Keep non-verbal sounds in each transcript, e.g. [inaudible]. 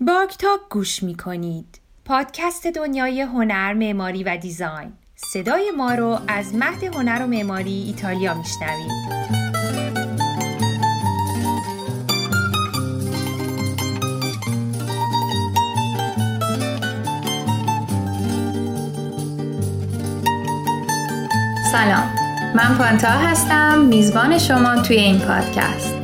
باگ تاک گوش می کنید. پادکست دنیای هنر، معماری و دیزاین. صدای ما رو از مهد هنر و معماری ایتالیا میشنوید. سلام من پانتا هستم میزبان شما توی این پادکست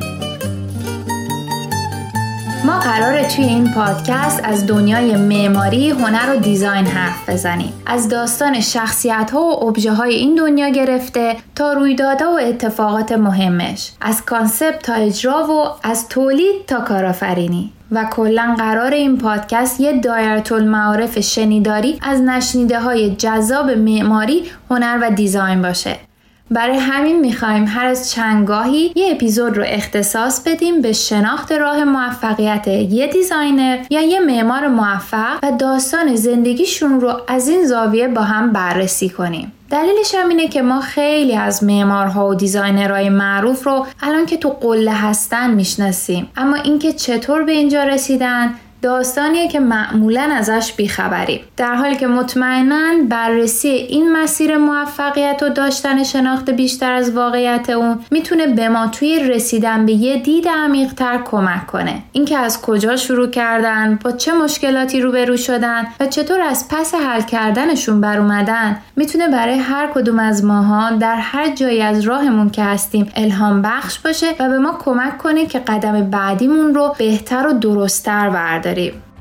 ما قراره توی این پادکست از دنیای معماری، هنر و design حرف بزنیم. از داستان شخصیت ها و ابژه های این دنیا گرفته تا رویدادها و اتفاقات مهمش. از کانسپت تا اجرا و از تولید تا کارآفرینی. و کلا قرار این پادکست یه دایره المعارف شنیداری از نشنیده های جذاب معماری، هنر و design باشه. برای همین می‌خوایم هر از چندگاهی یه اپیزود رو اختصاص بدیم به شناخت راه موفقیت یه designer یا یه معمار موفق و داستان زندگیشون رو از این زاویه با هم بررسی کنیم. دلیلش هم اینه که ما خیلی از معمارها و designer های معروف رو الان که تو قله هستن می‌شناسیم اما اینکه چطور به اینجا رسیدن داستانیه که معمولا ازش بیخبریم. در حالی که مطمئنا بررسی این مسیر موفقیت و داشتن شناخت بیشتر از واقعیت اون می‌تونه به ما توی رسیدن به یه دید عمیقتر کمک کنه. اینکه از کجا شروع کردن با چه مشکلاتی روبرو شدن و چطور از پس حل کردنشون بر اومدن می‌تونه برای هر کدوم از ماها در هر جایی از راهمون که هستیم الهام بخش باشه و به ما کمک کنه که قدم بعدیمون رو بهتر و درستتر برداریم داریم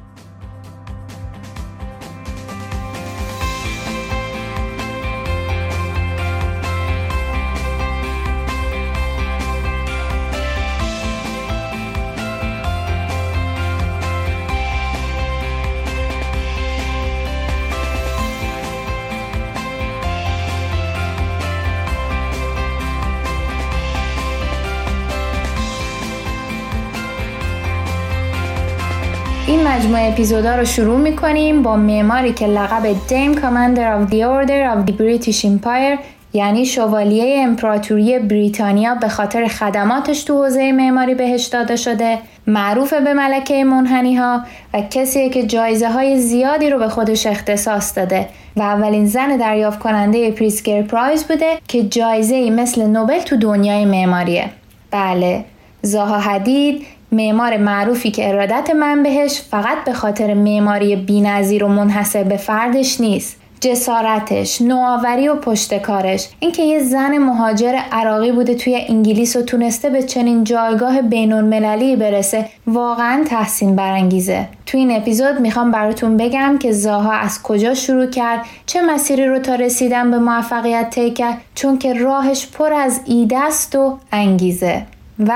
مجموعه اپیزودا رو شروع می‌کنیم با معماری که لقب Dame Commander of the Order of the British Empire یعنی شوالیه امپراتوری بریتانیا به خاطر خدماتش تو حوزه معماری بهش داده شده. معروف به ملکه منحنی ها و کسیه که جایزه های زیادی رو به خودش اختصاص داده و اولین زن دریافت کننده Pritzker Prize بوده که جایزه ای مثل نوبل تو دنیای معماریه. بله زاها حدید معمار معروفی که ارادت من بهش فقط به خاطر معماری بینظیر و منحصر به فردش نیست. جسارتش، نوآوری و پشتکارش اینکه یه زن مهاجر عراقی بوده توی انگلیس و تونسته به چنین جایگاه بینالمللی برسه واقعا تحسین برانگیزه. تو این اپیزود می‌خوام براتون بگم که زاها از کجا شروع کرد چه مسیری رو تا رسیدن به موفقیت طی کرد چون که راهش پر از ایده است و انگیزه. و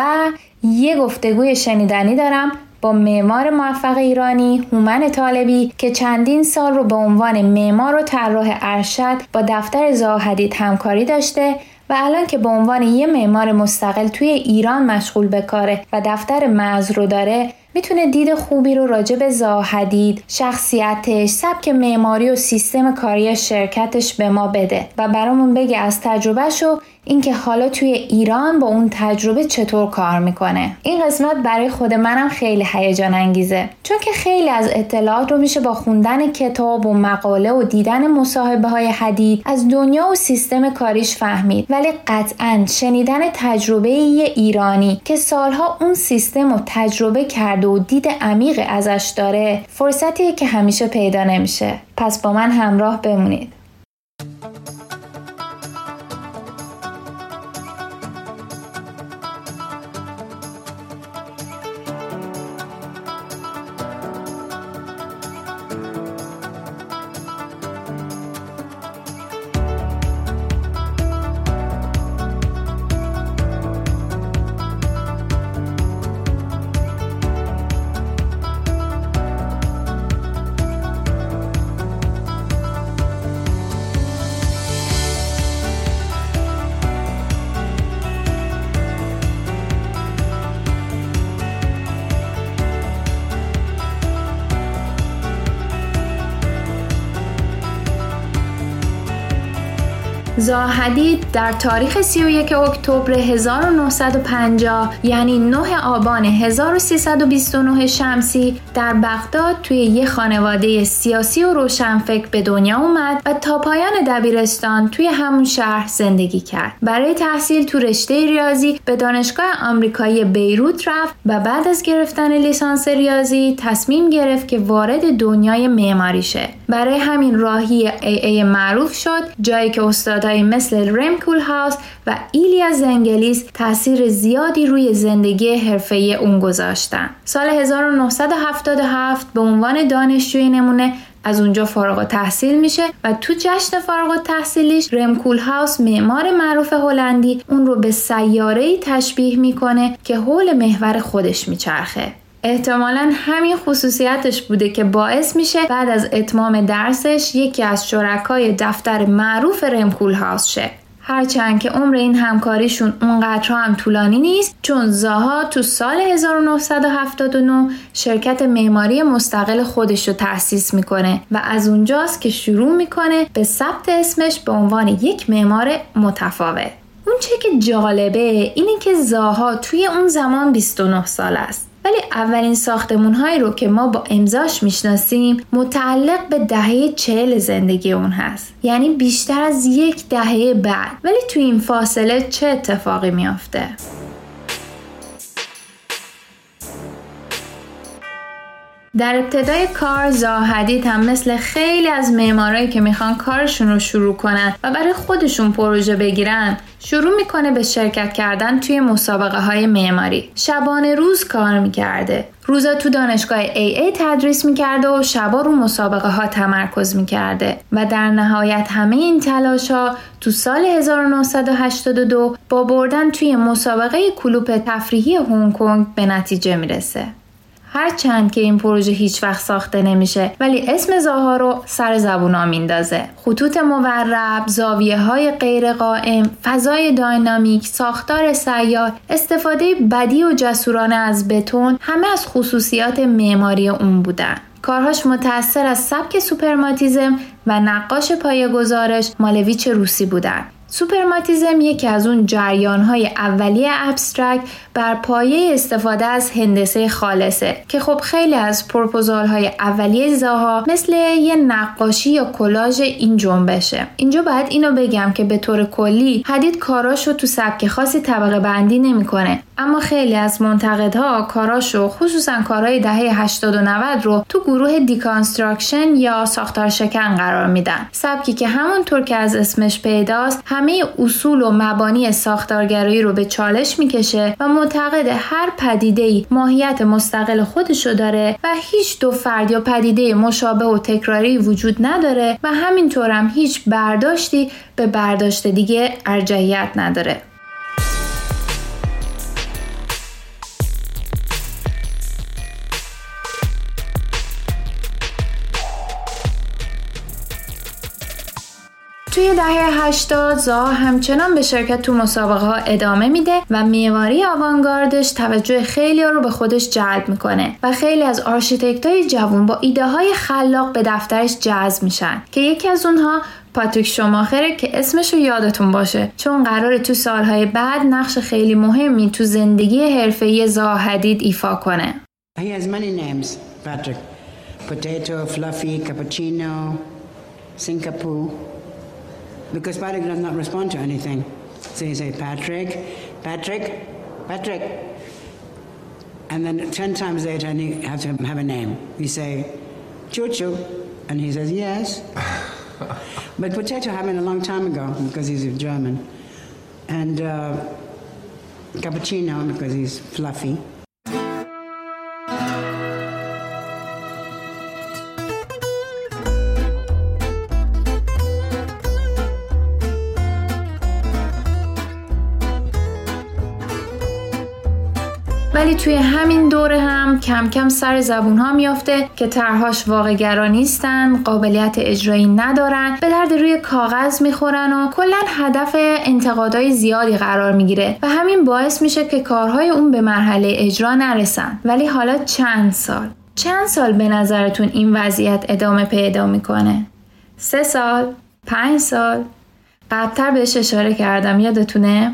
یه گفتگوی شنیدنی دارم با معمار موفق ایرانی هومن طالبی که چندین سال رو به عنوان معمار و طراح ارشد با دفتر زاهدید همکاری داشته و الان که به عنوان یه معمار مستقل توی ایران مشغول به کاره و دفتر مز رو داره می‌تونه دید خوبی رو راجع به زاهدید، شخصیتش، سبک معماری و سیستم کاری شرکتش به ما بده و برامون بگه از تجربهش و اینکه حالا توی ایران با اون تجربه چطور کار می‌کنه. این قسمت برای خود منم خیلی هیجان انگیزه. چون که خیلی از اطلاعات رو میشه با خوندن کتاب و مقاله و دیدن مصاحبه های حدید از دنیا و سیستم کاریش فهمید. ولی قطعا شنیدن تجربه یه ایرانی که سالها اون سیستم رو تجربه کرده و دید عمیق ازش داره فرصتیه که همیشه پیدا نمیشه. پس با من همراه بمونید. زاهدید در تاریخ 31 اکتبر 1950 یعنی 9 آبان 1329 شمسی در بغداد توی یه خانواده سیاسی و روشنفکر به دنیا اومد و تا پایان دبیرستان توی همون شهر زندگی کرد. برای تحصیل تو رشته ریاضی به دانشگاه آمریکایی بیروت رفت و بعد از گرفتن لیسانس ریاضی تصمیم گرفت که وارد دنیای معماری شه. برای همین راهی ای ای معروف شد جایی که مثل رم کول هاوس و ایلیا زنگلیس تاثیر زیادی روی زندگی حرفه‌ای اون گذاشتن. سال 1977 به عنوان دانشجوی نمونه از اونجا فارغ تحصیل میشه و تو جشن فارغ تحصیلیش رمکول هاوس معمار معروف هلندی اون رو به سیاره تشبیه می‌کنه که حول محور خودش میچرخه احتمالا همین خصوصیتش بوده که باعث میشه بعد از اتمام درسش یکی از شرکای دفتر معروف رمکول هاوس شه. هرچند که عمر این همکاریشون اونقدر هم طولانی نیست چون زاها تو سال 1979 شرکت معماری مستقل خودش رو تأسیس می‌کنه و از اونجاست که شروع می‌کنه به ثبت اسمش به عنوان یک معمار متفاوت. اون چه که جالبه اینه که زاها توی اون زمان 29 سال است. ولی اولین ساختمون هایی رو که ما با امضاش می‌شناسیم متعلق به دهه چهل زندگی اون هست یعنی بیشتر از یک دهه بعد ولی تو این فاصله چه اتفاقی میافته؟ در ابتدای کار زاهدید هم مثل خیلی از معمارایی که می‌خوان کارشون رو شروع کنن و برای خودشون پروژه بگیرن شروع می‌کنه به شرکت کردن توی مسابقه های معماری. شبانه روز کار می‌کرده. روزا تو دانشگاه ای تدریس می‌کرده و شبا رو مسابقه ها تمرکز می‌کرده. و در نهایت همه این تلاش ها تو سال 1982 با بردن توی مسابقه کلوپ تفریحی هنگ کنگ به نتیجه می‌رسه. هرچند که این پروژه هیچ وقت ساخته نمیشه ولی اسم زاها رو سر زبونا میندازه. خطوط مورب زاویه های غیر قائم فضای داینامیک ساختار سیار استفاده بدی و جسورانه از بتون همه از خصوصیات معماری اون بودن. کارهاش متأثر از سبک سوپرماتیزم و نقاش پایه گزارش مالویچ روسی بودن. سوپرماتیزم یکی از اون های اولیه abstract بر پایه استفاده از هندسه خالصه که خب خیلی از پروپوزال های اولیه زاها مثل یه نقاشی یا کلاژ این جنبشه. اینجا باید اینو بگم که به طور کلی حدید کاراشو تو سبک خاصی طبقه بندی نمی‌کنه. اما خیلی از منتقدها کاراشو خصوصا کارهای دهه 80 و 90 رو تو گروه deconstruction یا ساختار شکن قرار میدن. سبکی که همونطور که از اسمش پیداست همه اصول و مبانی ساختارگرایی رو به چالش می‌کشه و معتقد هر پدیده ماهیت مستقل خودشو داره و هیچ دو فرد یا پدیده مشابه و تکراری وجود نداره و همینطورم هیچ برداشتی به برداشت دیگه ارجحیت نداره. توی دهه 80 زاها همچنان به شرکت تو مسابقه ها ادامه میده و معماری آوانگاردش توجه خیلی ها رو به خودش جلب می‌کنه و خیلی از architect های جوون با ایده های خلاق به دفترش جذب میشن که یکی از اونها پاتریک شماخره که اسمش رو یادتون باشه چون قراره تو سالهای بعد نقش خیلی مهمی تو زندگی حرفه‌ای زاهدید ایفا کنه. He has many names, Patrick. Potato, Fluffy, Cappuccino, Singapore. Because Patrick does not respond to anything. So you say, Patrick, Patrick, Patrick. And then 10 times later, and you have to have a name. You say, Choo Choo. And he says, Yes. [laughs] but Potato happened a long time ago because he's German. And uh, Cappuccino because he's fluffy. ولی توی همین دوره هم کم کم سر زبون ها میافته که طرحهاش واقعگرا نیستن قابلیت اجرایی ندارن به درد روی کاغذ می‌خورن و کلا هدف انتقادهای زیادی قرار می‌گیره و همین باعث میشه که کارهای اون به مرحله اجرا نرسن. ولی حالا چند سال؟ چند سال به نظرتون این وضعیت ادامه پیدا می‌کنه؟ سه سال؟ پنج سال؟ قبلتر بهش اشاره کردم یادتونه؟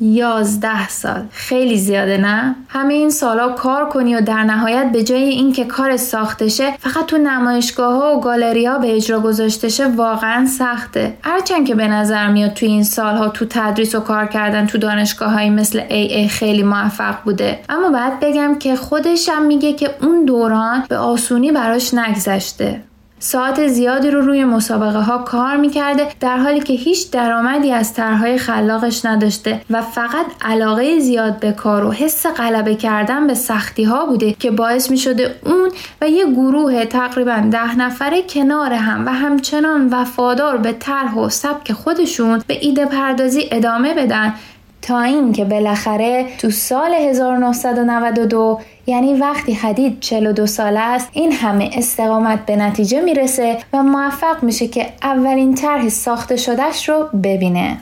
یازده سال. خیلی زیاده نه؟ همه این سالا کار کنی و در نهایت به جای اینکه کار ساخته شه فقط تو نمایشگاه ها و گالری ها به اجرا گذاشته شه واقعا سخته. هرچند که به نظر میاد تو این سالها تو تدریس و کار کردن تو دانشگاه هایی مثل ای ای خیلی موفق بوده. اما باید بگم که خودشم میگه که اون دوران به آسونی براش نگذشته. ساعت زیادی رو روی مسابقه ها کار می‌کرده در حالی که هیچ درآمدی از طرحهای خلاقش نداشته و فقط علاقه زیاد به کار و حس غلبه کردن به سختی ها بوده که باعث می شده اون و یه گروه تقریبا ده نفره کنار هم و همچنان وفادار به طرح و سبک خودشون به ایده پردازی ادامه بدن تا اینکه بالاخره تو سال 1992 یعنی وقتی حدید 42 ساله است این همه استقامت به نتیجه می‌رسه و موفق میشه که اولین طرح ساخته شدهش رو ببینه.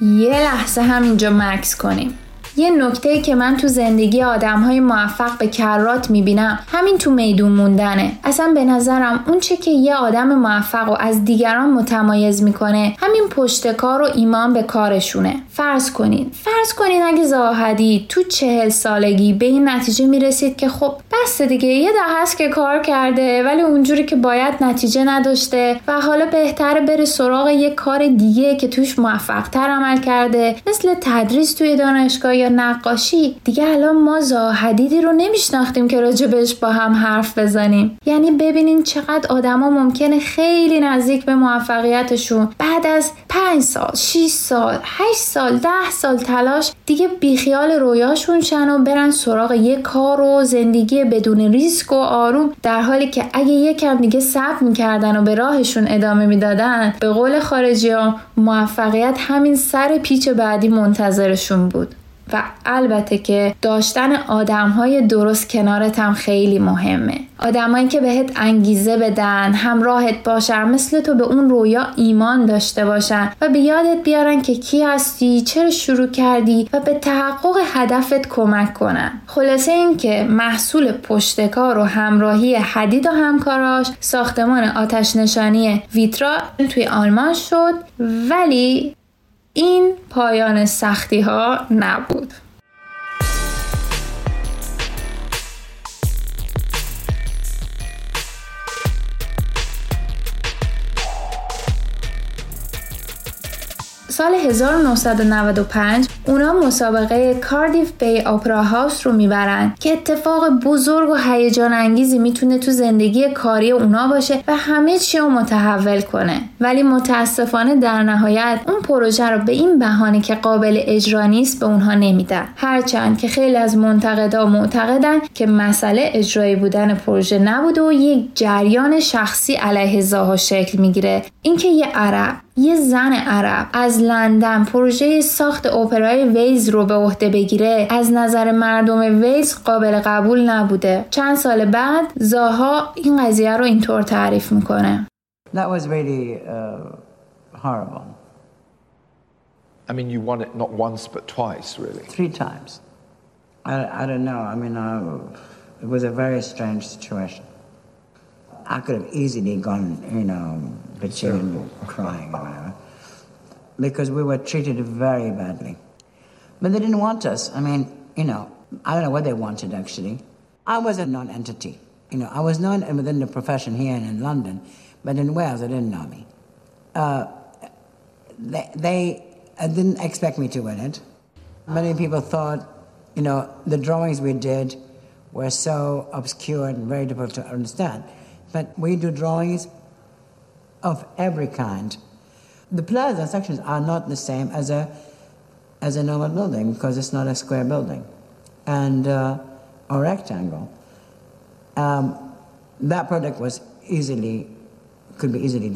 یه لحظه هم اینجا مکس کنیم. یه نکته که من تو زندگی آدم های موفق به کرات می‌بینم همین تو میدون موندنه. اصلا به نظرم اون چه که یه آدم موفق و از دیگران متمایز می‌کنه همین پشت کار و ایمان به کارشونه. فرض کنین فرض کنین اگه زاهدی تو چهل سالگی به این نتیجه می‌رسید که خب بس دیگه یه ده هست که کار کرده ولی اونجوری که باید نتیجه نداشته و حالا بهتره بره سراغ یه کار دیگه که توش موفق تر عمل کرده مثل تدریس توی دانشگاه یا نقاشی دیگه الان ما زاهدیدی رو نمیشناختیم که راجبش با هم حرف بزنیم. یعنی ببینین چقدر آدما ممکنه خیلی نزدیک به موفقیتشون. بعد از 5 سال 6 سال 8 سال 10 سال تلاش دیگه بیخیال رویاشون شن و برن سراغ یه کار و زندگی بدون ریسک و آروم. در حالی که اگه یکم دیگه صبر می‌کردن و به راهشون ادامه می‌دادن به قول خارجی ها موفقیت همین سر پیچ بعدی منتظرشون بود. و البته که داشتن آدم های درست کنارت هم خیلی مهمه. آدمایی که بهت انگیزه بدن همراهت باشن مثل تو به اون رویا ایمان داشته باشن و به یادت بیارن که کی هستی چرا شروع کردی و به تحقق هدفت کمک کنن. خلاصه این که محصول پشتکار و همراهی حدید و همکاراش ساختمان آتش نشانی ویترا توی آلمان شد ولی این پایان سختی ها نبود. سال 1995 اونا مسابقه کاردیف بی آپرا هاوس رو می‌برن که اتفاق بزرگ و هیجان انگیزی می‌تونه تو زندگی کاری اونا باشه و همه چی رو متحول کنه. ولی متاسفانه در نهایت اون پروژه رو به این بهانه که قابل اجرا نیست به اونها نمیدن. هرچند که خیلی از منتقدا معتقدن که مسئله اجرایی بودن پروژه نبوده و یک جریان شخصی علیه زاها شکل می‌گیره. اینکه یه عرب یه زن عرب از لندن پروژه ساخت اپرای ویز رو به عهده بگیره از نظر مردم ویز قابل قبول نبوده چند سال بعد زاها این قضیه رو اینطور تعریف می‌کنه That was really uh, horrible. I mean, you won it not once but twice, really. Three times. I, I don't know. I mean, I, it was a very strange situation. I could have easily gone, you know, bitching and crying or whatever, because we were treated very badly. But they didn't want us. I mean, you know, I don't know what they wanted actually. I was a non-entity. You know, I was known within the profession here and in London, but in Wales they didn't know me. Uh, they they uh, didn't expect me to win it. Many people thought, you know, the drawings we did were so obscure and very difficult to understand. But we do drawings of every kind. The plaza sections are not the same as a as a normal building because it's not a square building and uh, or rectangle. Um, that project was easily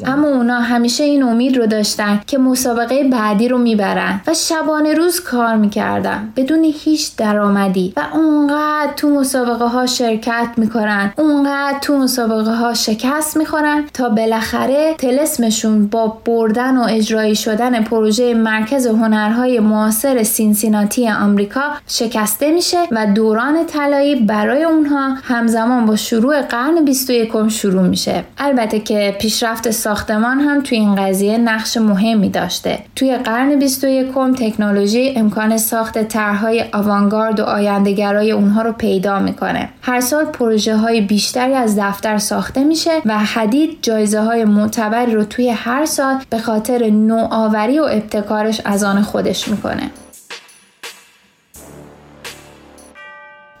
اما اونا همیشه این امید رو داشتن که مسابقه بعدی رو می‌برن و شبانه روز کار می‌کردن بدون هیچ درآمدی و اونقدر تو مسابقه ها شرکت می‌کنن اونقدر تو مسابقه ها شکست می‌خورن تا بالاخره تلسمشون با بردن و اجرایی شدن پروژه مرکز هنرهای معاصر سینسیناتی آمریکا شکسته میشه و دوران طلایی برای اونها همزمان با شروع قرن 21 شروع میشه. البته که پیشرفت ساختمان هم توی این قضیه نقش مهمی داشته. توی قرن 21 تکنولوژی امکان ساخت طرحهای آوانگارد و آیندهگرای اونها رو پیدا می‌کنه. هر سال پروژه های بیشتری از دفتر ساخته میشه و حدید جایزه های معتبری رو توی هر سال به خاطر نوآوری و ابتکارش از آن خودش می‌کنه.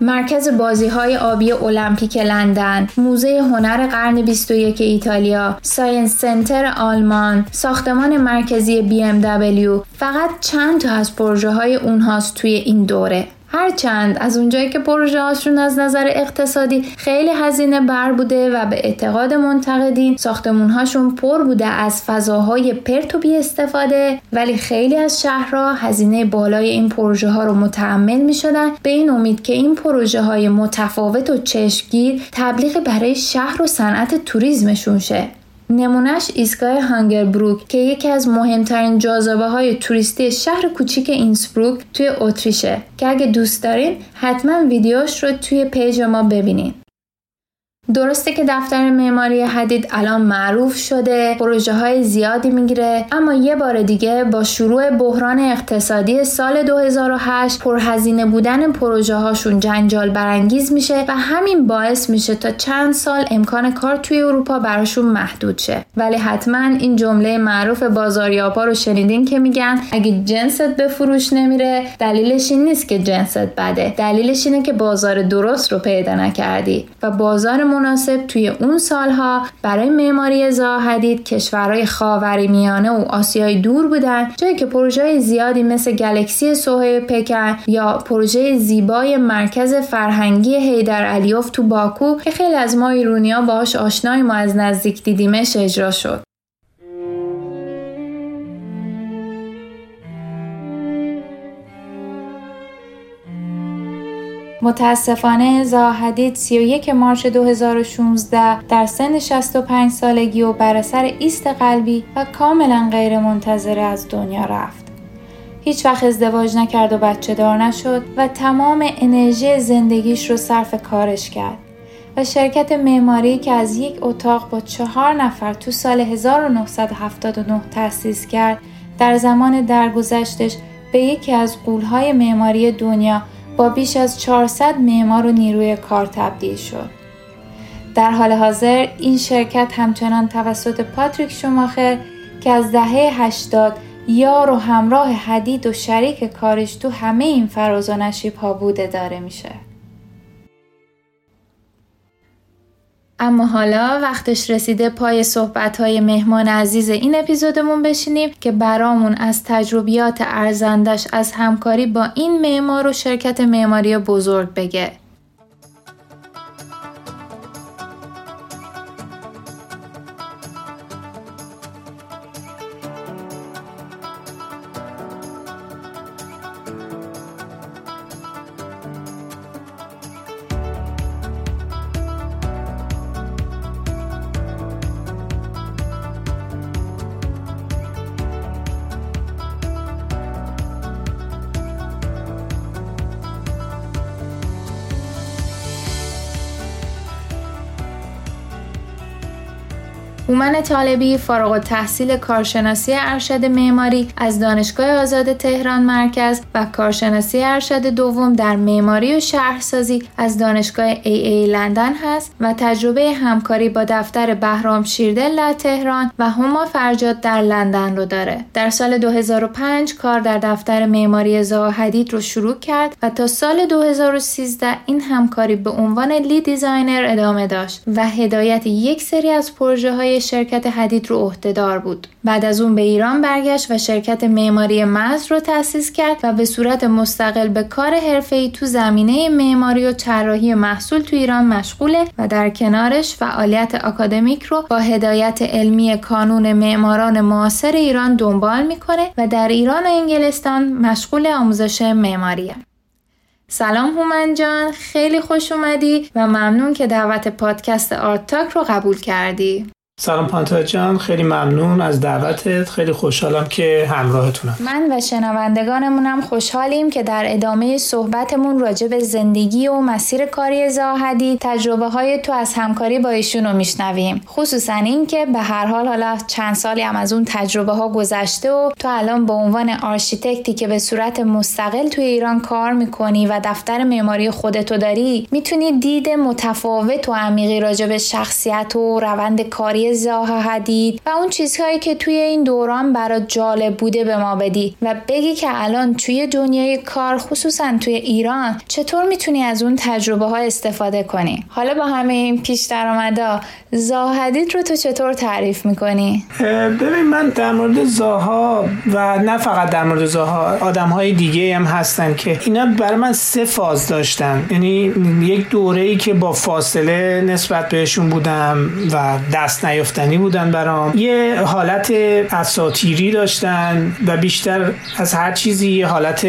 مرکز بازی های آبی المپیک لندن، موزه هنر قرن 21 ایتالیا، Science Center آلمان، ساختمان مرکزی BMW فقط چند تا از پروژه های اونهاست توی این دوره. هرچند از اونجایی که پروژه هاشون از نظر اقتصادی خیلی هزینه بر بوده و به اعتقاد منتقدین ساختمون هاشون پر بوده از فضاهای پرت و بی استفاده ولی خیلی از شهرها هزینه بالای این پروژه ها رو متحمل می شدن به این امید که این پروژه های متفاوت و چشمگیر تبلیغ برای شهر و صنعت توریسمشون شه. نمونهش ایستگاه هانگربروک که یکی از مهمترین جاذبه های توریستی شهر کوچیک اینسبروک توی اتریشه که اگه دوست دارین حتما ویدیوش رو توی پیج ما ببینین. درسته که دفتر معماری حدید الان معروف شده پروژه های زیادی می‌گیره اما یه بار دیگه با شروع بحران اقتصادی سال 2008 پرهزینه بودن پروژه هاشون جنجال برانگیز میشه و همین باعث میشه تا چند سال امکان کار توی اروپا براشون محدود شه. ولی حتما این جمله معروف بازاریابا رو شنیدین که میگن اگه جنست به فروش نمیره دلیلش این نیست که جنست بده. دلیلش اینه که بازار درست رو پیدا نکردی و بازار مناسب توی اون سالها برای معماری زاهدید کشورهای خاوری میانه و آسیای دور بودن جایی که پروژه زیادی مثل گلکسی سوهه پکن یا پروژه زیبای مرکز فرهنگی هیدر علیوف تو باکو که خیلی از ما ایرونیا باهاش آشنایی ما از نزدیک دیدیمش اجرا شد. متاسفانه زاهدید 31 مارچ 2016 در سن 65 سالگی و بر اثر ایست قلبی و کاملا غیر منتظره از دنیا رفت. هیچ وقت ازدواج نکرد و بچه دار نشد و تمام انرژی زندگیش رو صرف کارش کرد. و شرکت معماری که از یک اتاق با چهار نفر تو سال 1979 تأسیس کرد در زمان درگذشتش به یکی از قولهای معماری دنیا با بیش از 400 معمار و نیروی کار تبدیل شد. در حال حاضر این شرکت همچنان توسط پاتریک شوماخر که از دهه 80 یار و همراه حدید و شریک کارش تو همه این فراز و نشیب ها بوده داره میشه. اما حالا وقتش رسیده پای صحبت های مهمان عزیز این اپیزودمون بشینیم که برامون از تجربیات ارزندش از همکاری با این معمار و شرکت معماری بزرگ بگه. هومن طالبی فارغ تحصیل کارشناسی ارشد معماری از دانشگاه آزاد تهران مرکز و کارشناسی ارشد دوم در معماری و شهرسازی از دانشگاه AA لندن هست و تجربه همکاری با دفتر بهرام شیردل در تهران و هما فرجاد در لندن رو داره. در سال 2005 کار در دفتر معماری زاها حدید رو شروع کرد و تا سال 2013 این همکاری به عنوان lead designer ادامه داشت و هدایت یک سری از پروژه های شرکت حدید رو عهدهدار بود. بعد از اون به ایران برگشت و شرکت معماری مز رو تأسیس کرد و به صورت مستقل به کار حرفه‌ای تو زمینه معماری و طراحی محصول تو ایران مشغوله و در کنارش فعالیت آکادمیک رو با هدایت علمی کانون معماران معاصر ایران دنبال می‌کنه و در ایران و انگلستان مشغول آموزش معماریه. سلام هومن جان خیلی خوش اومدی و ممنون که دعوت پادکست آرت تاک رو قبول کردی سلام پانتا جان خیلی ممنون از دعوتت. خیلی خوشحالم که همراهتونم. من و شنوندگانمونم خوشحالیم که در ادامه صحبتمون راجع به زندگی و مسیر کاری زاها حدید تجربه های تو از همکاری با ایشون رو میشنویم. خصوصا اینکه به هر حال حالا چند سالی هم از اون تجربه ها گذشته و تو الان به عنوان architect ی که به صورت مستقل توی ایران کار می‌کنی و دفتر معماری خودتو داری می‌تونی دید متفاوت و عمیقی راجع به شخصیت و روند کاری زاها حدید و اون چیزهایی که توی این دوران برات جالب بوده به ما بدی و بگی که الان توی دنیای کار خصوصا توی ایران چطور می‌تونی از اون تجربه ها استفاده کنی؟ حالا با همه این پیش درآمدا زاهدید رو تو چطور تعریف می‌کنی؟ ببین من در مورد زاها و نه فقط در مورد زاها آدم های دیگه هم هستن که اینا برای من سه فاز داشتن. یعنی یک دوره ای که با فاصله نسبت بهشون بودم و دست نیافتنی بودن برام. یه حالت اساتیری داشتن و بیشتر از هر چیزی یه حالت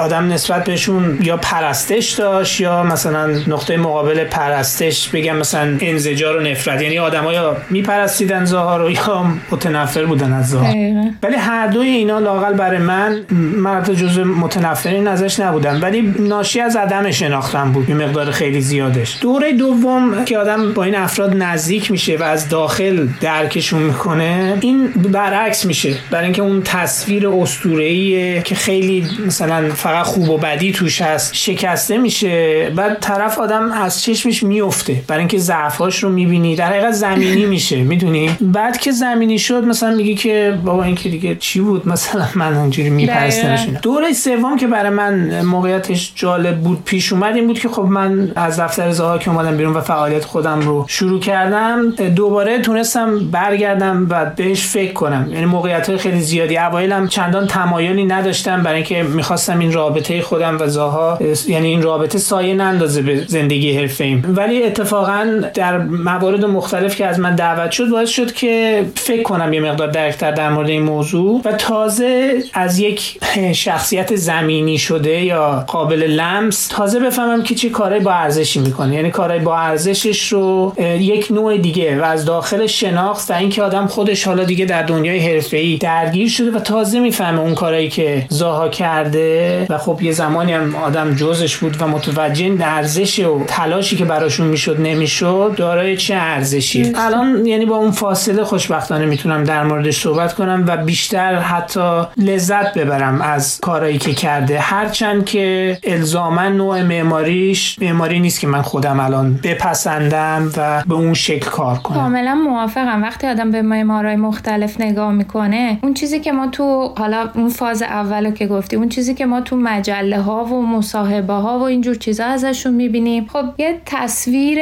آدم نسبت بهشون یا پرستش داشت یا مثلا نقطه مقابل پرستش بگم مثلا انزجار و نفرت. یعنی آدم‌ها یا میپرستیدن زاها رو یا متنفر بودن از زاها ولی هر دوی اینا لاقل برای من مرد جزء متنفرین ازش نبودم ولی ناشی از عدم شناختن بود. یه مقدار خیلی زیادش. دوره دوم که آدم با این افراد نزدیک میشه و از داخل داخل درکشون می‌کنه این برعکس میشه. برای اینکه اون تصویر اسطوره‌ایه که خیلی مثلا فقط خوب و بدی توش هست شکسته میشه بعد طرف آدم از چشمش میفته برای اینکه ضعفاش رو می‌بینی در حقیقت زمینی [laughs] میشه. می‌دونی؟ بعد که زمینی شد مثلا میگی که بابا این که دیگه چی بود؟ مثلا من اونجوری میپرستمش دوره سوم که برای من موقعیتش جالب بود پیش اومد این بود که خب من از دفتر زها که اومدم بیرون و فعالیت خودم رو شروع کردم. دوباره تونستم برگردم و بهش فکر کنم. یعنی موقعیت های خیلی زیادی. اوایلم چندان تمایلی نداشتم برای اینکه می‌خواستم این رابطه خودم و زاها یعنی این رابطه سایه نندازه به زندگی حرفه ایم. ولی اتفاقا در موارد مختلف که از من دعوت شد باعث شد که فکر کنم یه مقدار درکتر در مورد این موضوع. و تازه از یک شخصیت زمینی شده یا قابل لمس تازه بفهمم که چه کارهای با ارزشی می‌کنه. یعنی کارهای با ارزشش رو یک نوع دیگه و از داخل داخل شناخت و اینکه آدم خودش حالا دیگه در دنیای حرفه‌ای درگیر شده و تازه می‌فهمه اون کارایی که زاها کرده و خب یه زمانی هم آدم جزش بود و متوجه ارزش و تلاشی که براشون می‌شد نمی‌شد دارای چه ارزشی؟ الان یعنی با اون فاصله خوشبختانه می‌تونم در موردش صحبت کنم و بیشتر حتی لذت ببرم از کارایی که کرده. هرچند که الزاما نوع معماریش معماری نیست که من خودم الان بپسندم و به اون شکل کار کنم. کاملا موافقم. وقتی آدم به معمارای مختلف نگاه می‌کنه اون چیزی که ما تو حالا اون فاز اولو که گفتی اون چیزی که ما تو مجله ها و مصاحبه ها و اینجور چیزا ازشون می‌بینیم خب یه تصویر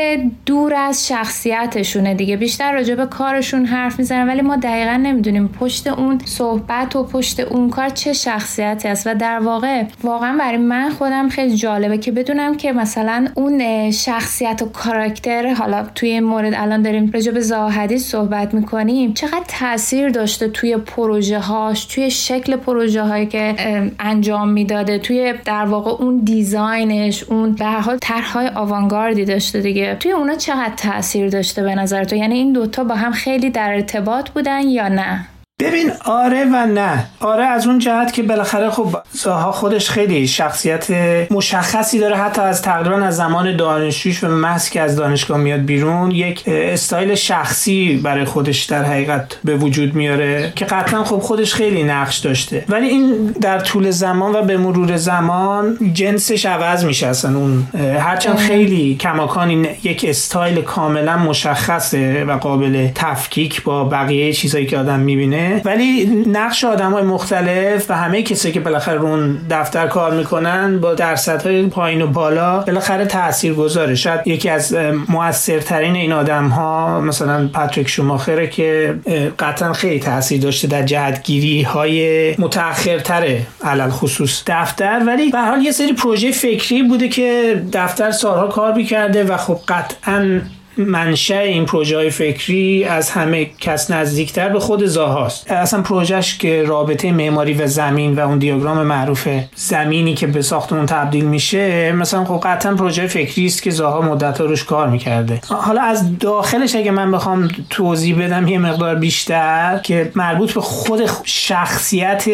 دور از شخصیتشونه دیگه. بیشتر راجع به کارشون حرف می‌زنن ولی ما دقیقا نمی‌دونیم پشت اون صحبت و پشت اون کار چه شخصیتی است. و در واقع واقعا برای من خودم خیلی جالبه که بدونم که مثلا اون شخصیت و کاراکتر حالا توی این مورد الان داریم راجع به حدیث صحبت می‌کنیم. چقدر تاثیر داشته توی پروژه هاش توی شکل پروژه هایی که انجام می‌داده توی در واقع اون دیزاینش اون به هر حال طرحهای آوانگاردی داشته دیگه. توی اونا چقدر تاثیر داشته به نظر تو؟ یعنی این دوتا با هم خیلی در ارتباط بودن یا نه؟ ببین آره و نه. آره از اون جهت که بالاخره خب زاها خودش خیلی شخصیت مشخصی داره حتی از تقریبا از زمان دانشجویش و محض که از دانشگاه میاد بیرون یک استایل شخصی برای خودش در حقیقت به وجود میاره که قطعا خب خودش خیلی نقش داشته. ولی این در طول زمان و به مرور زمان جنسش عوض میشه اصلا. اون هرچند خیلی کماکان این یک استایل کاملا مشخصه و قابل تفکیک با بقیه چیزایی که آدم می‌بینه ولی نقش آدم های مختلف و همه کسی که بالاخره رون دفتر کار می‌کنن با درصدهای پایین و بالا بالاخره تاثیر گذاره شاید یکی از موثرترین این آدم ها مثلا پاتریک شوماخره که قطعا خیلی تاثیر داشته در جهتگیری های متأخرتره علل خصوص دفتر. ولی به حال یه سری پروژه فکری بوده که دفتر سالها کار می‌کرده و خب قطعا منشه این پروژه های فکری از همه کس نزدیکتر به خود زاهاست اصلا پروژهش که رابطه معماری و زمین و اون دیاگرام معروف زمینی که به ساختمون تبدیل میشه مثلا خب قطعا پروژه فکری است که زاها مدت روش کار می‌کرده. حالا از داخلش اگه من بخوام توضیح بدم یه مقدار بیشتر که مربوط به خود شخصیت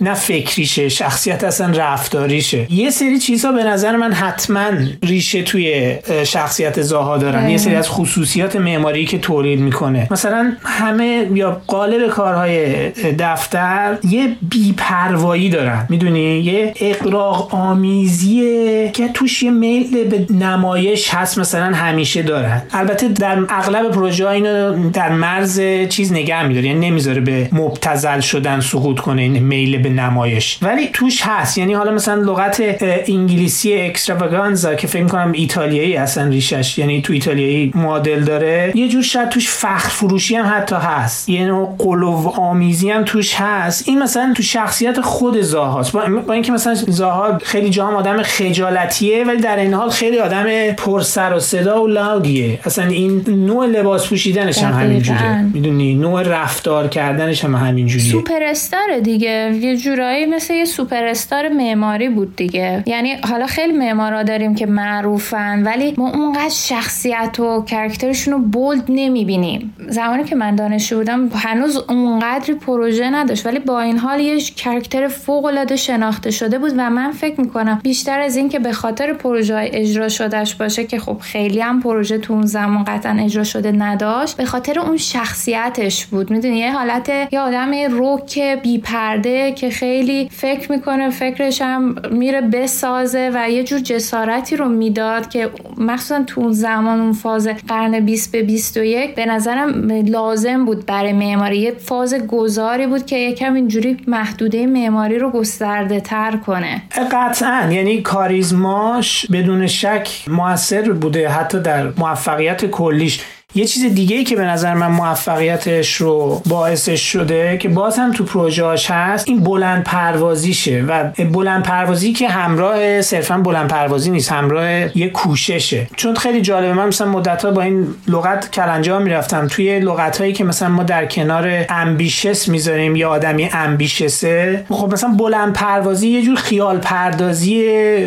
نه فکریشه شخصیت اصلا رفتاریشه. یه سری چیزها به نظر من حتما ریشه توی شخصیت زاها دارن. یه از خصوصیات معماری که تولید می‌کنه. مثلا همه یا قالب کارهای دفتر یه بیپروایی دارن. می‌دونی؟ یه اقراق آمیزیه که توش یه میل به نمایش هست مثلا همیشه دارن. البته در اغلب پروژه ها اینو در مرز چیز نگه میداره. یعنی نمی‌ذاره به مبتزل شدن سقوط کنه این میل به نمایش. ولی توش هست. یعنی حالا مثلا لغت انگلیسی اکستراوگانزا که فکر کنم ایتالیایی اصلا ریشش. یعنی تو ایتالیایی معادل داره. یه جور شاید توش فخر فروشی هم حتی هست. یه نوع قلوب آمیزی هم توش هست. این مثلا تو شخصیت خود زاهاست. با, با اینکه مثلا زاها خیلی جام آدم خجالتیه ولی در این حال خیلی آدم پر سر و صدا و لاودیه اصلا این نوع لباس پوشیدنش هم همین جوره می‌دونی؟ نوع رفتار کردنش هم همین جوریه سوپر star دیگه. یه جورایی مثل یه سوپر استار معماری بود دیگه. یعنی حالا خیلی معمارا داریم که معروفن ولی ما اونقدر شخصیت و character شون رو bold نمی‌بینیم. زمانی که من دانشجو بودم هنوز اونقدری پروژه نداشت ولی با این حال یه character فوق العاده شناخته شده بود و من فکر می‌کنم بیشتر از این که به خاطر پروژه اجرا شدهش باشه که خب خیلی هم پروژه تو اون زمان قطعا اجرا شده نداشت به خاطر اون شخصیتش بود. می‌دونی یه حالت یه آدم رک بی پرده که خیلی فکر می‌کنه فکرش هم میره بسازه و یه جور جسارتی رو می‌داد که مخصوصا تو اون زمان اون فاز قرن 20 به 21 به نظرم لازم بود برای معماری. یه فاز گذاری بود که یکم اینجوری محدوده معماری رو گسترده تر کنه. قطعا. یعنی کاریزماش بدون شک موثر بوده حتی در موفقیت کلیش. یه چیز دیگه ای که به نظر من موفقیتش رو باعثش شده که باز هم تو پروژهاش هست این بلند پروازیشه و بلند پروازی که همراه صرفا بلند پروازی نیست همراه یه کوششه. چون خیلی جالبه من مثلا مدت با این لغت کلنجا می‌رفتم. توی لغت هایی که مثلا ما در کنار امبیشس می‌ذاریم یا آدمی امبیشسه خب مثلا بلند پروازی یه جور خیال پردازی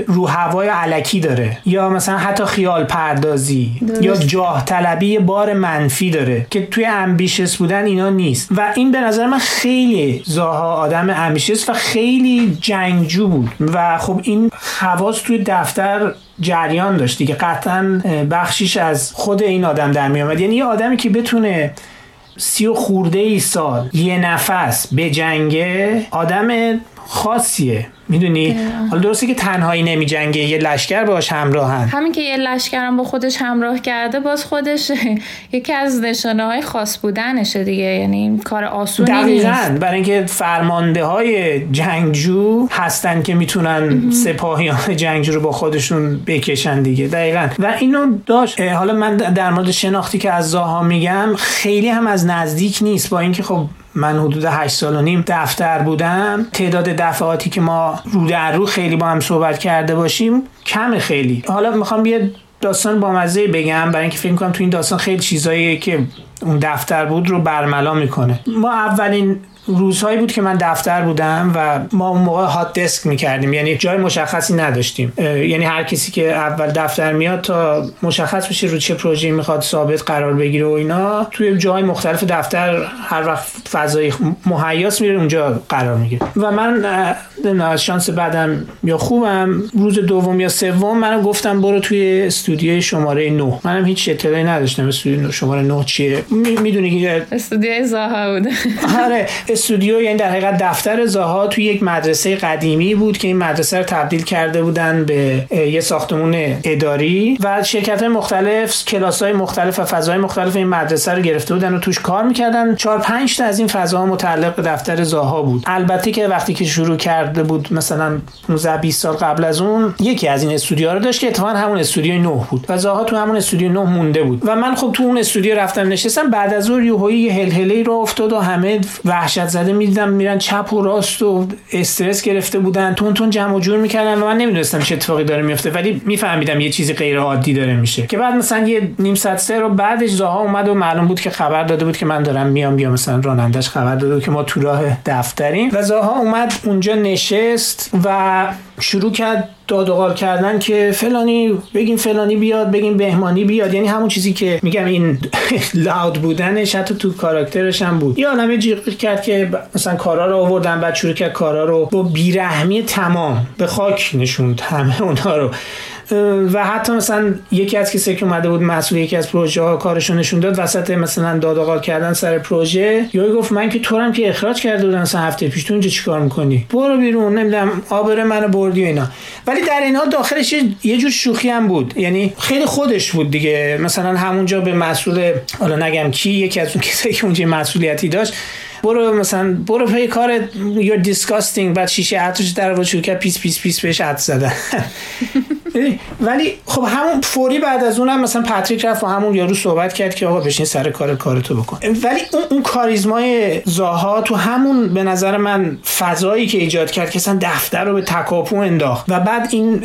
رو هوای علکی داره. یا مثلا حتی خیال پردازی یا جاه طلبی بار منفی داره که توی امبیشس بودن اینا نیست. و این به نظر من خیلی زاها آدم امبیشس و خیلی جنگجو بود. و خب این حواس توی دفتر جریان داشت دیگه. قطعا بخشیش از خود این آدم در می آمد یعنی یه آدمی که بتونه سی و خورده ای سال یه نفس به جنگه آدم خاصیه. می‌دونی؟ حالا درسته که تنهایی نمی جنگه یه لشکر باش همراهن. همین که یه لشکرم با خودش همراه کرده باز خودش [laughs] یکی از نشانه های خاص بودنشه دیگه. یعنی کار آسونی دقیقا. برای اینکه فرمانده های جنگجو هستن که می‌تونن سپاهیان [laughs] جنگجو رو با خودشون بکشن دیگه. دقیقا. و اینو داشت. حالا من در مورد شناختی که از زاها میگم خیلی هم از نزدیک نیست. با اینکه خب من حدود 8 سال و نیم دفتر بودم. تعداد دفعاتی که ما رو در رو خیلی با هم صحبت کرده باشیم کم خیلی. حالا می‌خوام یه داستان با مزه بگم برای اینکه فکر کنم تو این داستان خیلی چیزایی که اون دفتر بود رو برملا می‌کنه. ما اولین روزهایی بود که من دفتر بودم و ما اون موقع هات دسک می‌کردیم. یعنی جای مشخصی نداشتیم. یعنی هر کسی که اول دفتر میاد تا مشخص بشه رو چه پروژه می‌خواد ثابت قرار بگیره و اینا توی جای مختلف دفتر هر وقت فضای مهیاس میره اونجا قرار می‌گیره. و من از شانس بعدم یا خوبم روز دوم یا سوم منو گفتم برو توی استودیوی شماره 9 منم هیچ اطلاعی نداشتم. استودیو شماره 9 چیه؟ می‌دونی که استودیوی زاها بود. آره استودیو یعنی در حقیقت دفتر زاها توی یک مدرسه قدیمی بود که این مدرسه رو تبدیل کرده بودن به یه ساختمون اداری و شرکت مختلف کلاس های مختلف و فضای مختلف این مدرسه رو گرفته بودن و توش کار می‌کردن. چهار پنج تا از این فضاها متعلق به دفتر زاها بود. البته که وقتی که شروع کرده بود مثلا 15 20 سال قبل از اون یکی از این استودیوها رو داشت که اتفاقا همون استودیو 9 بود و زاها تو همون استودیو 9 مونده بود. و من خب تو اون استودیو رفتم نشستم. بعد از اون یه هلهله رو افتاد و همه وحشت زده می‌دیدم میرن چپ و راست و استرس گرفته بودن. تون تون جمع و جور می‌کردن و من نمی‌دونستم چه اتفاقی داره میفته ولی میفهمیدم یه چیزی غیر عادی داره میشه. که بعد مثلا یه نیم ساعت سه رو بعدش زاها اومد و معلوم بود که خبر داده بود که من دارم میام یا مثلا رانندش خبر داده بود که ما تو راه دفتریم. و زاها اومد اونجا نشست و شروع کرد داد و قال کردن که فلانی بگیم فلانی بیاد بگیم بهمانی بیاد. یعنی همون چیزی که میگم این [laughs] لاود بودنش حتی تو کاراکترش هم بود. یا عالمه جیغ کرد که مثلا کارا رو آوردن بعد شروع کرد کارا رو با بیرحمی تمام به خاک نشوند. همه اونها رو و حتی مثلا یکی از کسی که اومده بود مسئول یکی از پروژه ها کارشو نشون داد وسط مثلا داد کردن سر پروژه یا گفت من که تورم که اخراج کرده بودن مثلا هفته پیش تو اینجا چیکار می‌کنی؟ برو بیرون نمی‌دونم آبر منو بردی و اینا. ولی در این حال داخلش یه جور شوخی هم بود. یعنی خیلی خودش بود دیگه. مثلا همونجا به مسئول حالا نگم کی یکی از اون کسایی که اونجا مسئولیتی داشت برو مثلا برو پی کار you're disgusting بعد شیشه عطرش در رو که پیس پیس پیس بهش عطر زدن [laughs] ولی خب همون فوری بعد از اونم مثلا پاتریک رفت و همون یارو صحبت کرد که آقا بشین سر کار کارتو بکن. ولی اون, اون کاریزمای زاها تو همون به نظر من فضایی که ایجاد کرد که اصلا دفتر رو به تکاپو انداخت. و بعد این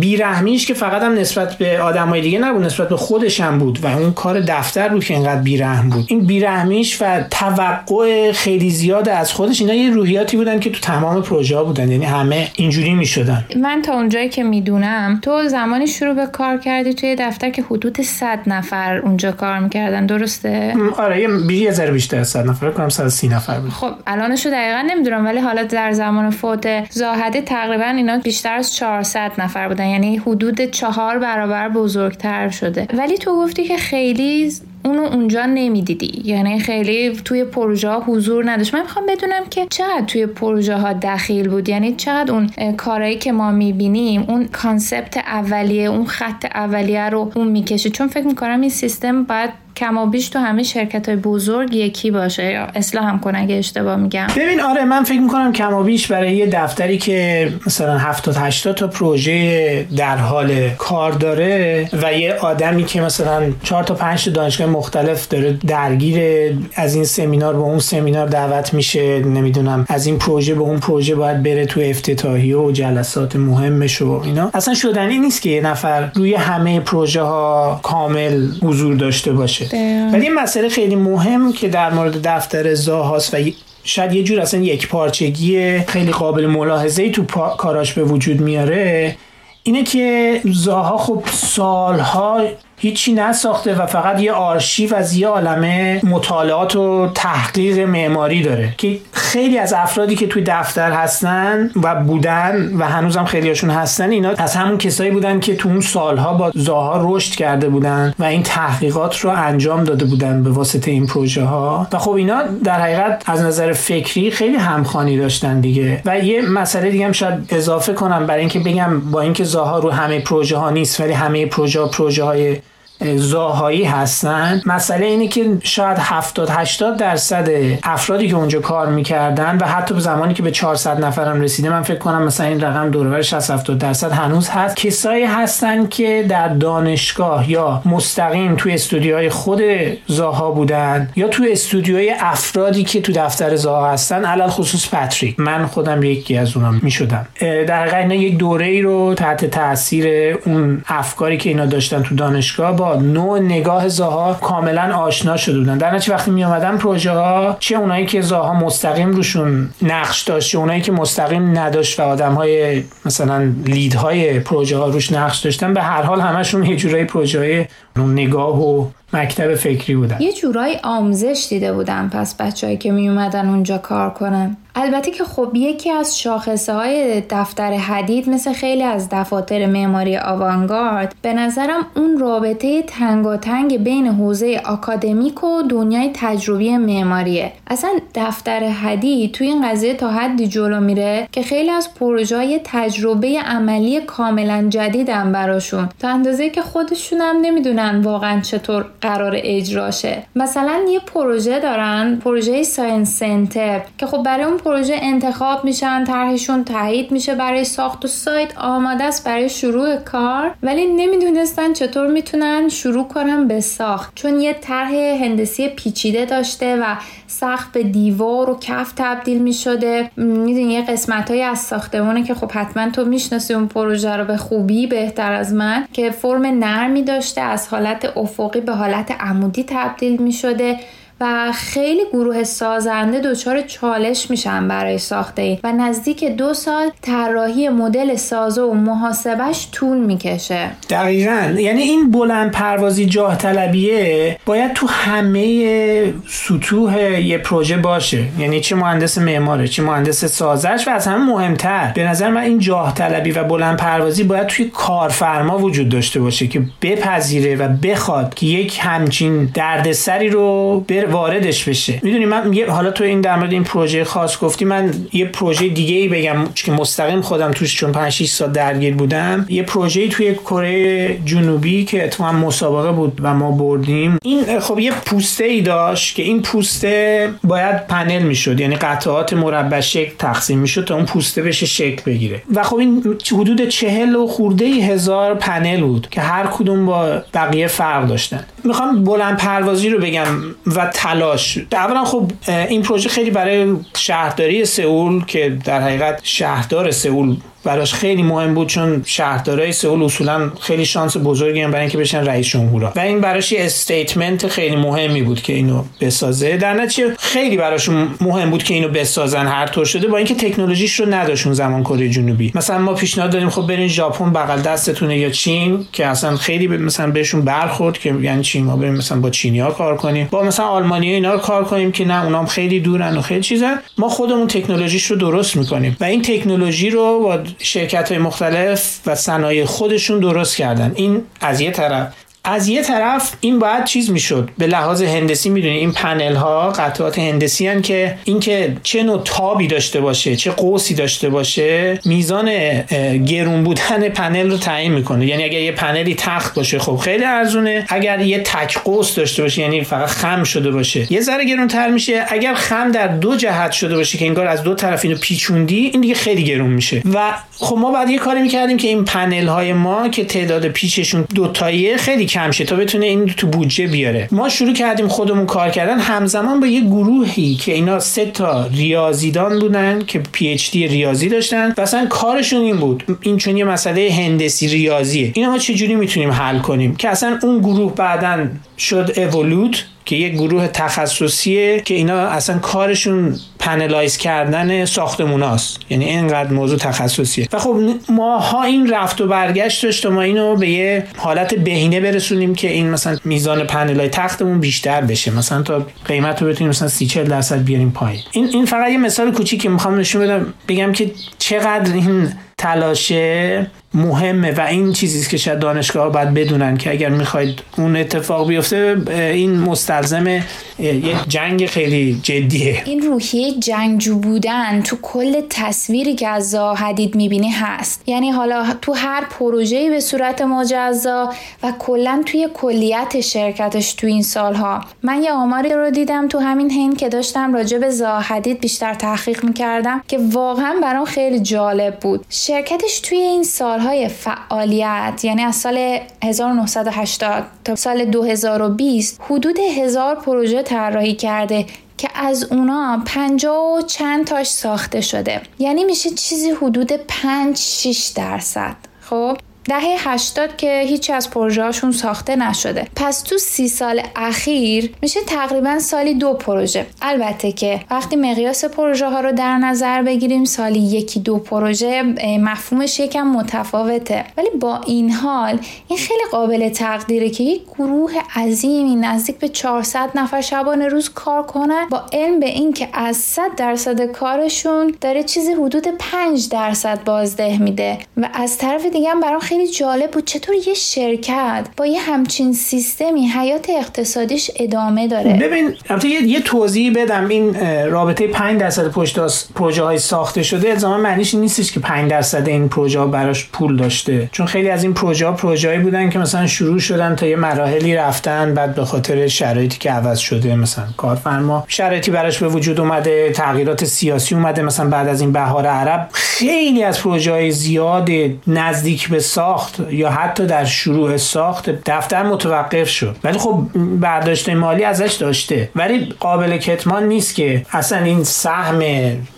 بیرحمیش که فقط هم نسبت به آدمای دیگه نبود نسبت به خودش هم بود و اون کار دفتر بود که اینقدر بیرحم بود. این بیرحمیش و توقع خیلی زیاد از خودش اینا یه روحیاتی بودن که تو تمام پروژه ها بودن یعنی همه اینجوری می‌شدن. من تا اونجایی که می‌دونم تو زمانی شروع به کار کردی توی دفتر که حدود 100 نفر اونجا کار می‌کردن درسته؟ آره یه یه ذره بیشتر از 100 نفر کنم 130 نفر بود. خب الانشو دقیقا نمی‌دونم ولی حالا در زمان فوت زاهده تقریبا اینا بیشتر از 400 نفر بودن یعنی حدود چهار برابر بزرگتر شده. ولی تو گفتی که خیلی اونو اونجا نمی‌دیدی. یعنی خیلی توی پروژه ها حضور نداشت. من می‌خوام بدونم که چقدر توی پروژه ها دخیل بود. یعنی چقدر اون کارهایی که ما می‌بینیم اون کانسپت اولیه اون خط اولیه رو اون می‌کشه. چون فکر می‌کنم این سیستم باید کما بیش تو همه شرکت های بزرگ یکی باشه. یا اصلاح هم کن اگه اشتباه میگم. ببین آره من فکر می‌کنم کما بیش برای یه دفتری که مثلا 70 80 تا پروژه در حال کار داره و یه آدمی که مثلا 4 تا 5 تا دانشگاه مختلف داره درگیر از این سمینار به اون سمینار دعوت میشه نمی‌دونم از این پروژه به اون پروژه باید بره تو افتتاحیه و جلسات مهمش و اینا. اصلا شدنی نیست که یه نفر روی همه پروژه ها کامل حضور داشته باشه. ولی این مسئله خیلی مهم که در مورد دفتر زاهاست و شاید یه جور اصلا یک پارچگی خیلی قابل ملاحظه تو کاراش به وجود میاره اینه که زاها خب سالها هیچی نساخته و فقط یه آرشیو از یه عالمه مطالعات و تحقیق معماری داره که خیلی از افرادی که توی دفتر هستن و بودن و هنوزم خیلیاشون هستن اینا از همون کسایی بودن که تو اون سالها با زاها رشد کرده بودن و این تحقیقات رو انجام داده بودن به واسطه این پروژه ها و خب اینا در حقیقت از نظر فکری خیلی همخوانی داشتن دیگه. و یه مسئله دیگه هم شاید اضافه کنم برای اینکه بگم با اینکه زاها رو همه پروژه ها نیست ولی همه پروژه پروژه های زاهایی هستن. مسئله اینه که شاید 70 80 درصد افرادی که اونجا کار می‌کردن و حتی به زمانی که به 400 نفرم رسیده من فکر کنم مثلا این رقم دورور 60 70 درصد هنوز هست. کسایی هستن که در دانشگاه یا مستقیم توی استودیوهای خود زاها بودن یا توی استودیوهای افرادی که تو دفتر زاها هستن علل خصوص پاتریک. من خودم یکی از اونم می‌شدم. در اینا یک دوره ای رو تحت تاثیر اون افکاری که اینا داشتن تو دانشگاه با نوع نگاه زاها کاملا آشنا شده بودن. در نتیجه وقتی می اومدن پروژه ها چه اونایی که زاها مستقیم روشون نقش داشت چه اونایی که مستقیم نداشت و آدم های مثلا های پروژه ها روش نقش داشتن به هر حال همشون یه جورایی پروژه های نگاه و مکتب فکری بودن. یه جورایی آموزش دیده بودن پس بچههایی که می اومدن اونجا کار کنن. البته که خب یکی از شاخصه های دفتر حدید مثل خیلی از دفاتر معماری آوانگارد به نظرم اون رابطه تنگاتنگ بین حوزه آکادمیک و دنیای تجربی معماریه. اصلا دفتر حدید توی این قضیه تا حدی جلو میره که خیلی از پروژه تجربه عملی کاملا جدیدن براشون. تا اندازه که خودشون هم نمی‌دونن واقعا چطور قرار اجراشه مثلا یه پروژه دارن پروژه science center که خب برای اون پروژه انتخاب میشن طرحشون تایید میشه برای ساخت و سایت آماده است برای شروع کار ولی نمی‌دونستن چطور می‌تونن شروع کنن به ساخت. چون یه طرح هندسی پیچیده داشته و سقف به دیوار و کف تبدیل می‌شده. می‌دونی یه قسمت های از ساختمونه که خب حتما تو می‌شناسی اون پروژه رو به خوبی بهتر از من که فرم نرمی داشته از حالت افقی به حالت عمودی تبدیل می‌شده. و خیلی گروه سازنده دچار چالش میشن برای ساخته ای و نزدیک دو سال طراحی مدل سازه و محاسبش طول می‌کشه. دقیقا. یعنی این بلند پروازی جاه طلبیه باید تو همه سطوح یه پروژه باشه. یعنی چه مهندس معماره چه مهندس سازش و از همه مهمتر. به نظر من این جاه طلبی و بلند پروازی باید توی کارفرما وجود داشته باشه که بپذیره و بخواد که یک همچین دردسری رو بر واردش بشه. می‌دونی من یه حالا تو این در مورد این پروژه خاص گفتی من یه پروژه دیگه ای بگم که مستقیم خودم توش چون 5 6 سال درگیر بودم. یه پروژه توی کره جنوبی که اتفاقا مسابقه بود و ما بردیم. این خب یه پوسته ای داشت که این پوسته باید پنل می‌شد. یعنی قطعات مربع شکل تقسیم می‌شد تا اون پوسته بشه شکل بگیره. و خب این حدود چهل و خورده هزار پنل بود که هر کدوم با بقیه فرق داشتن. می‌خوام بلند پروازی رو بگم و تلاش. اولا خب این پروژه خیلی برای شهرداری سئول که در حقیقت شهردار سئول براش خیلی مهم بود چون شهردارای سئول اصولا خیلی شانس بزرگی هم برای اینکه بشن رئیس جمهورا. و این براش یه statement خیلی مهمی بود که اینو بسازه. در نتیجه خیلی براشون مهم بود که اینو بسازن هر طور شده با اینکه تکنولوژیش رو نداشت اون زمان کره جنوبی. مثلا ما پیشنهاد دادیم خب برین ژاپن بغل دستتونه یا چین که اصلا خیلی مثلا بهشون برخورد که یعنی چین ما بریم مثلا با چینیا کار کنیم. با مثلا آلمانی اینا رو کار کنیم که نه اونام خیلی دورن و خیلی چیزن. ما خودمون تکنولوژیش رو درست می‌کنیم. و این تکنولوژی رو با شرکت های مختلف و صنایع خودشون درست کردن. این از یه طرف. از یه طرف این باید چیز می‌شد. به لحاظ هندسی می‌دونی این پنل ها قطعات هندسی هن که اینکه چه نوع تابی داشته باشه چه قوسی داشته باشه میزان گرون بودن پنل رو تعیین می‌کنه. یعنی اگر یه پنلی تخت باشه خب خیلی ارزونه. اگر یه تک قوس داشته باشه یعنی فقط خم شده باشه یه ذره گرونتر میشه. اگر خم در دو جهت شده باشه که انگار از دو طرف اینو پیچوندی این دیگه خیلی گرون میشه. و خب ما بعد یه کاری می‌کردیم که این پنل های ما که تعداد پیچشون دو تاییه خیلی کم شه تا بتونه این تو بودجه بیاره. ما شروع کردیم خودمون کار کردن. همزمان با یه گروهی که اینا سه تا ریاضیدان بودن که PhD ریاضی داشتن. و اصلا کارشون این بود. این چون یه مسئله هندسی ریاضیه. اینا ما چجوری می‌تونیم حل کنیم؟ که اصلا اون گروه بعدا شد Evolute که یک گروه تخصصیه که اینا اصلا کارشون panelize کردن ساختموناست یعنی اینقدر موضوع تخصصیه. و خب ماها این رفت و برگشت داشت ما اینو به یه حالت بهینه برسونیم که این مثلا میزان پنلای تختمون بیشتر بشه. مثلا تا قیمت رو بتونیم مثلا 30 40 درصد بیاریم پایین. این این فقط یه مثال کوچیکی می‌خوام نشون بدم. بگم که چقدر این تلاشه مهمه و این چیزی که شاید دانشگاه ها باید بدونن که اگر می‌خواید اون اتفاق بیفته این مستلزم یک جنگ خیلی جدیه. این روحیه جنگجو بودن تو کل تصویری که از حدید می‌بینی هست. یعنی حالا تو هر پروژه‌ای به صورت مجزا و کلا توی کلیت شرکتش تو این سالها. من یه آماری رو دیدم تو همین هند که داشتم راجع به حدید بیشتر تحقیق می‌کردم که واقعا برام خیلی جالب بود. شرکتش توی این سال سالهای فعالیت یعنی از سال 1980 تا سال 2020 حدود هزار پروژه طراحی کرده که از اونا پنجاه و چند تاش ساخته شده. یعنی میشه چیزی حدود 5 6 درصد. خب؟ دهه 80 که هیچی از پروژه هاشون ساخته نشده. پس تو سی سال اخیر میشه تقریبا سالی دو پروژه. البته که وقتی مقیاس پروژه ها رو در نظر بگیریم سالی یکی دو پروژه مفهومش یکم متفاوته. ولی با این حال این خیلی قابل تقدیره که یک گروه عظیمی نزدیک به 400 نفر شبانه روز کار کنن با علم به این که از 100 درصد کارشون داره چیزی حدود 5 درصد بازده میده. و از طرف دیگه هم برام خیلی جالب بود چطور یه شرکت با یه همچین سیستمی حیات اقتصادیش ادامه داره. ببین البته یه, یه توضیح بدم. این رابطه 5 درصد پشت پروژه های ساخته شده الزاما معنیش نیستش که 5 درصد این پروژه ها براش پول داشته. چون خیلی از این پروژه ها پروژه‌ای بودن که مثلا شروع شدن تا یه مراحلی رفتن بعد به خاطر شرایطی که عوض شده مثلا کارفرما شرایطی براش به وجود اومده تغییرات سیاسی اومده مثلا بعد از این بهار عرب. خیلی از پروژه های زیاد نزدیک به ساخت یا حتی در شروع ساخت دفتر متوقف شد. ولی خب برداشت مالی ازش داشته. ولی قابل کتمان نیست که اصلا این سهم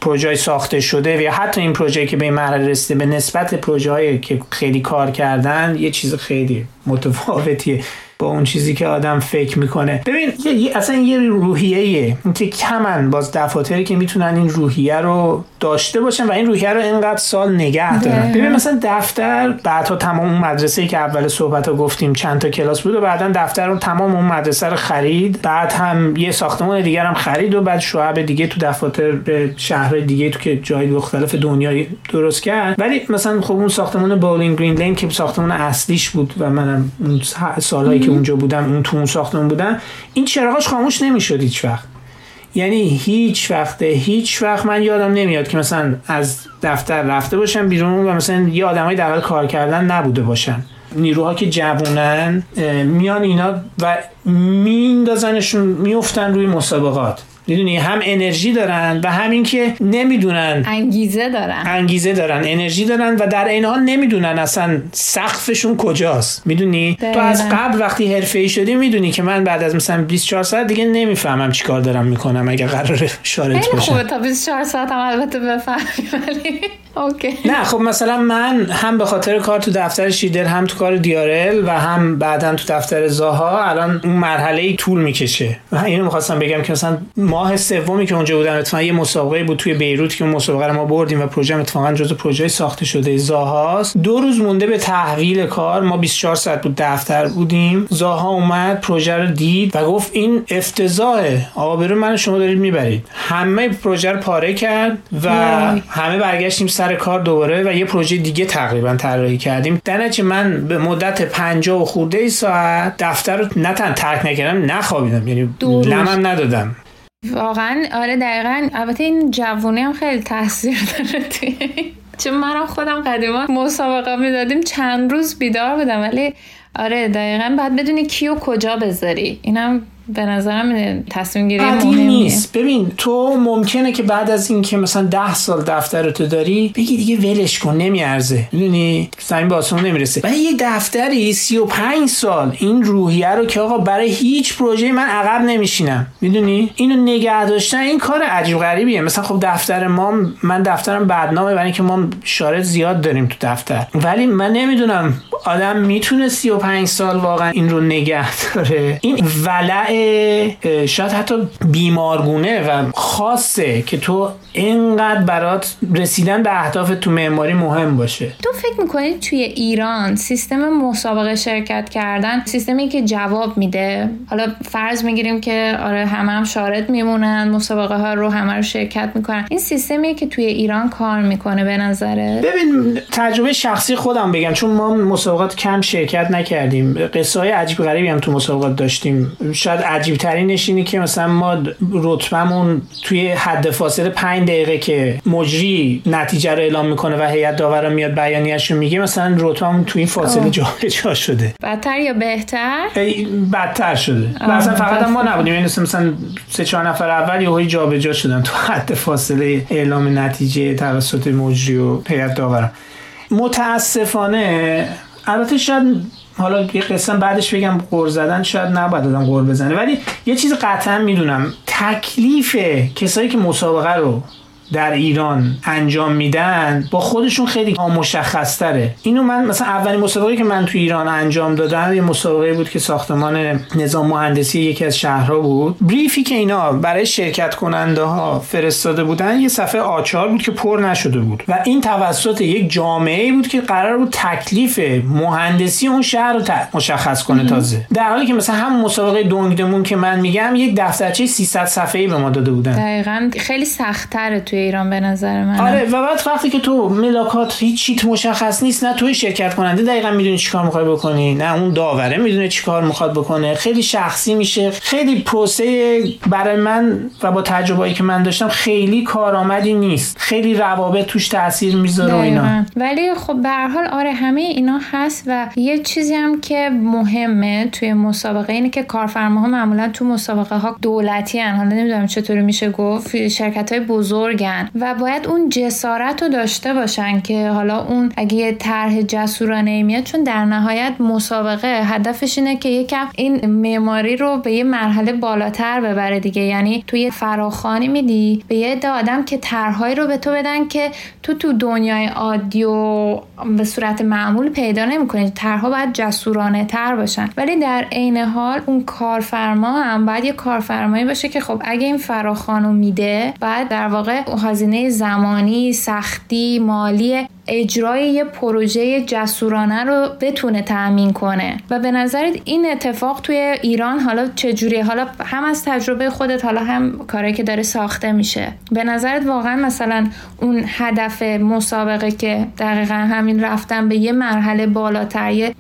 پروژه ساخته شده یا حتی این پروژه که به مرحله رسیده به نسبت پروژه که خیلی کار کردن یه چیز خیلی متفاوتیه. با اون چیزی که آدم فکر می‌کنه. ببین اصلا یه روحیه که کمن باز دفاتری که می‌تونن این روحیه رو داشته باشن و این روحیه رو اینقدر سال نگه دارن. ببین مثلا دفتر بعدها تمام اون مدرسه که اول صحبت ها گفتیم چند تا کلاس بود و بعدا دفتر رو تمام اون مدرسه رو خرید. بعد هم یه ساختمان دیگر هم خرید و بعد شعب دیگه تو دفاتر به شهر دیگه تو که جای مختلف دنیا درست کرد. ولی مثلا خب اون ساختمان بولینگ گرین لین که ساختمان اصلیش بود و منم اون سالهایی که اونجا بودم اون تو اون ساختمان بودم این چراغاش خاموش نمی‌شد هیچ وقت. یعنی هیچ وقت هیچ وقت من یادم نمیاد که مثلا از دفتر رفته باشم بیرون و مثلا یه آدمای در کار کردن نبوده باشن. نیروها که جوونن میان اینا و میندازنشون میفتن روی مسابقات. می‌دونی هم انرژی دارن و همین که نمی‌دونن. انگیزه دارن. انگیزه دارن انرژی دارن و در این حال نمی‌دونن اصلا سقفشون کجاست. می‌دونی؟ تو از قبل وقتی حرفه ای شدی می‌دونی که من بعد از مثلا 24 ساعت دیگه نمی‌فهمم چیکار دارم می‌کنم اگه قرار شارت باشم خوبه تا 24 ساعت هم البته بفهمی ولی [laughs] اوکی. نه خب مثلا من هم به خاطر کار تو دفتر شیدل هم تو کار دیارل و هم بعدا تو دفتر زاها الان اون مرحله ای طول می‌کشه. و اینو می‌خواستم بگم که مثلا ماه سومی که اونجا بودم اتفاقا یه مسابقه بود توی بیروت که اون مسابقه رو ما بردیم و پروژه اتفاقا جزو پروژه ساخته شده. زاهاست دو روز مونده به تحویل کار. ما 24 ساعت بود دفتر بودیم. زاها اومد پروژه رو دید و گفت این افتضاحه. آقا برو من شما دارید می‌برید. همه پروژه رو پاره کرد و همه برگشتیم سر کار دوباره و یه پروژه دیگه تقریبا طراحی کردیم. در من به مدت 50 و خورده ساعت دفتر رو نه ترک نکردم نخوابیدم. یعنی لمم ندادم. واقعا آره دقیقا. البته این جوونی هم خیلی تاثیر داره توی [laughs] چون من خودم قدیما مسابقه می‌دادیم. چند روز بیدار بودم ولی آره دقیقا. باید بدونی کیو کجا بذاری. اینم به نظرم تصمیم گیری مهمیه. نیست. ببین تو ممکنه که بعد از اینکه مثلا ده سال دفتر تو داری بگی دیگه ولش کن نمیارزه. می‌دونی؟ زمین به آسمون نمی‌رسه. ولی یه دفتری 35 سال این روحیه رو که آقا برای هیچ پروژه من عقب نمیشینم. می‌دونی؟ اینو نگه داشتن این کار عجیب غریبیه. مثلا خب دفتر ما من دفترم بدنامه برای اینکه ما شارت زیاد داریم تو دفتر. ولی من نمی‌دونم آدم می‌تونه 35 سال واقعا این رو نگه داره. این ولع شاید حتی بیمارگونه و خاصه که تو اینقدر برات رسیدن به اهداف تو معماری مهم باشه. تو فکر می‌کنی توی ایران سیستم مسابقه شرکت کردن سیستمی که جواب میده؟ حالا فرض می‌گیریم که آره همه هم شارد میمونن مسابقه ها رو همه رو شرکت می‌کنن. این سیستمی که توی ایران کار می‌کنه به نظره ببین تجربه شخصی خودم بگم چون ما مسابقات کم شرکت نکردیم. قصه های عجیب غریبی هم تو مسابقات داشتیم. شاید عجیب ترینش اینه که مثلا ما رتبمون توی حد فاصله 5 دقیقه که مجری نتیجه رو اعلام می‌کنه و هیئت داور میاد بیانیه‌اش رو میگه مثلا رتبمون توی این فاصله جا شده. بدتر یا بهتر؟ بدتر شده. مثلا فقط ما نبودیم. این مثلا سه چهار نفر اول یهو جابجا شدن تو حد فاصله اعلام نتیجه توسط مجری و هیئت داور متاسفانه البته شاید حالا یه قسم بعدش بگم قور زدن شاید نباید آدم قور بزنه. ولی یه چیز قطعا می‌دونم تکلیف کسایی که مسابقه رو در ایران انجام میدن با خودشون خیلی مشخص تره اینو من مثلا اولین مسابقه که من تو ایران انجام دادم یه مسابقه بود که ساختمان نظام مهندسی یکی از شهرها بود. بریفی که اینا برای شرکت کننده ها فرستاده بودن یه صفحه آچار بود که پر نشده بود. و این توسط یک جامعه بود که قرار بود تکلیف مهندسی اون شهر رو مشخص کنه تازه. در حالی که مثلا هم مسابقه دونگدمون که من میگم یک دفترچه 300 صفحه‌ای به ما داده بودن. دقیقا خیلی سخت‌تره توی ایران به نظر من آره و بعد وقتی که تو ملاکات هیچ چیت مشخص نیست نه توی شرکت کننده دقیقا می‌دونی چیکار می‌خوای بکنی نه اون داوره می‌دونه چیکار می‌خواد بکنه. خیلی شخصی میشه. خیلی پروسه برای من و با تجربه‌ای که من داشتم خیلی کارآمدی نیست. خیلی روابط توش تاثیر می‌ذاره اینا. ولی خب به هر حال آره همه اینا هست و یه چیزی هم که مهمه توی مسابقه اینه که کارفرماها معمولا تو مسابقه ها دولتی هن. حالا نمی‌دونم چطوری میشه گفت. شرکت های بزرگن و باید اون جسارت رو داشته باشن که حالا اون اگه یه طرح جسورانه میاد چون در نهایت مسابقه هدفش اینه که یکم این معماری رو به یه مرحله بالاتر ببره دیگه. یعنی تو یه فراخانی میدی به یه عده آدم که طرحهایی رو به تو بدن که تو تو دنیای عادی و به صورت معمول پیدا نمی‌کنی. طرحها باید جسورانه تر باشن. ولی در عین حال اون کارفرما هم باید یه کارفرمایی باشه که خب اگه این فراخانو میده بعد در واقع هزینه زمانی سختی مالی اجرای یه پروژه جسورانه رو بتونه تأمین کنه. و به نظرت این اتفاق توی ایران حالا چجوریه؟ حالا هم از تجربه خودت حالا هم کاری که داره ساخته میشه. به نظرت واقعا مثلا اون هدف مسابقه که دقیقا همین رفتن به یه مرحله بالاتر یه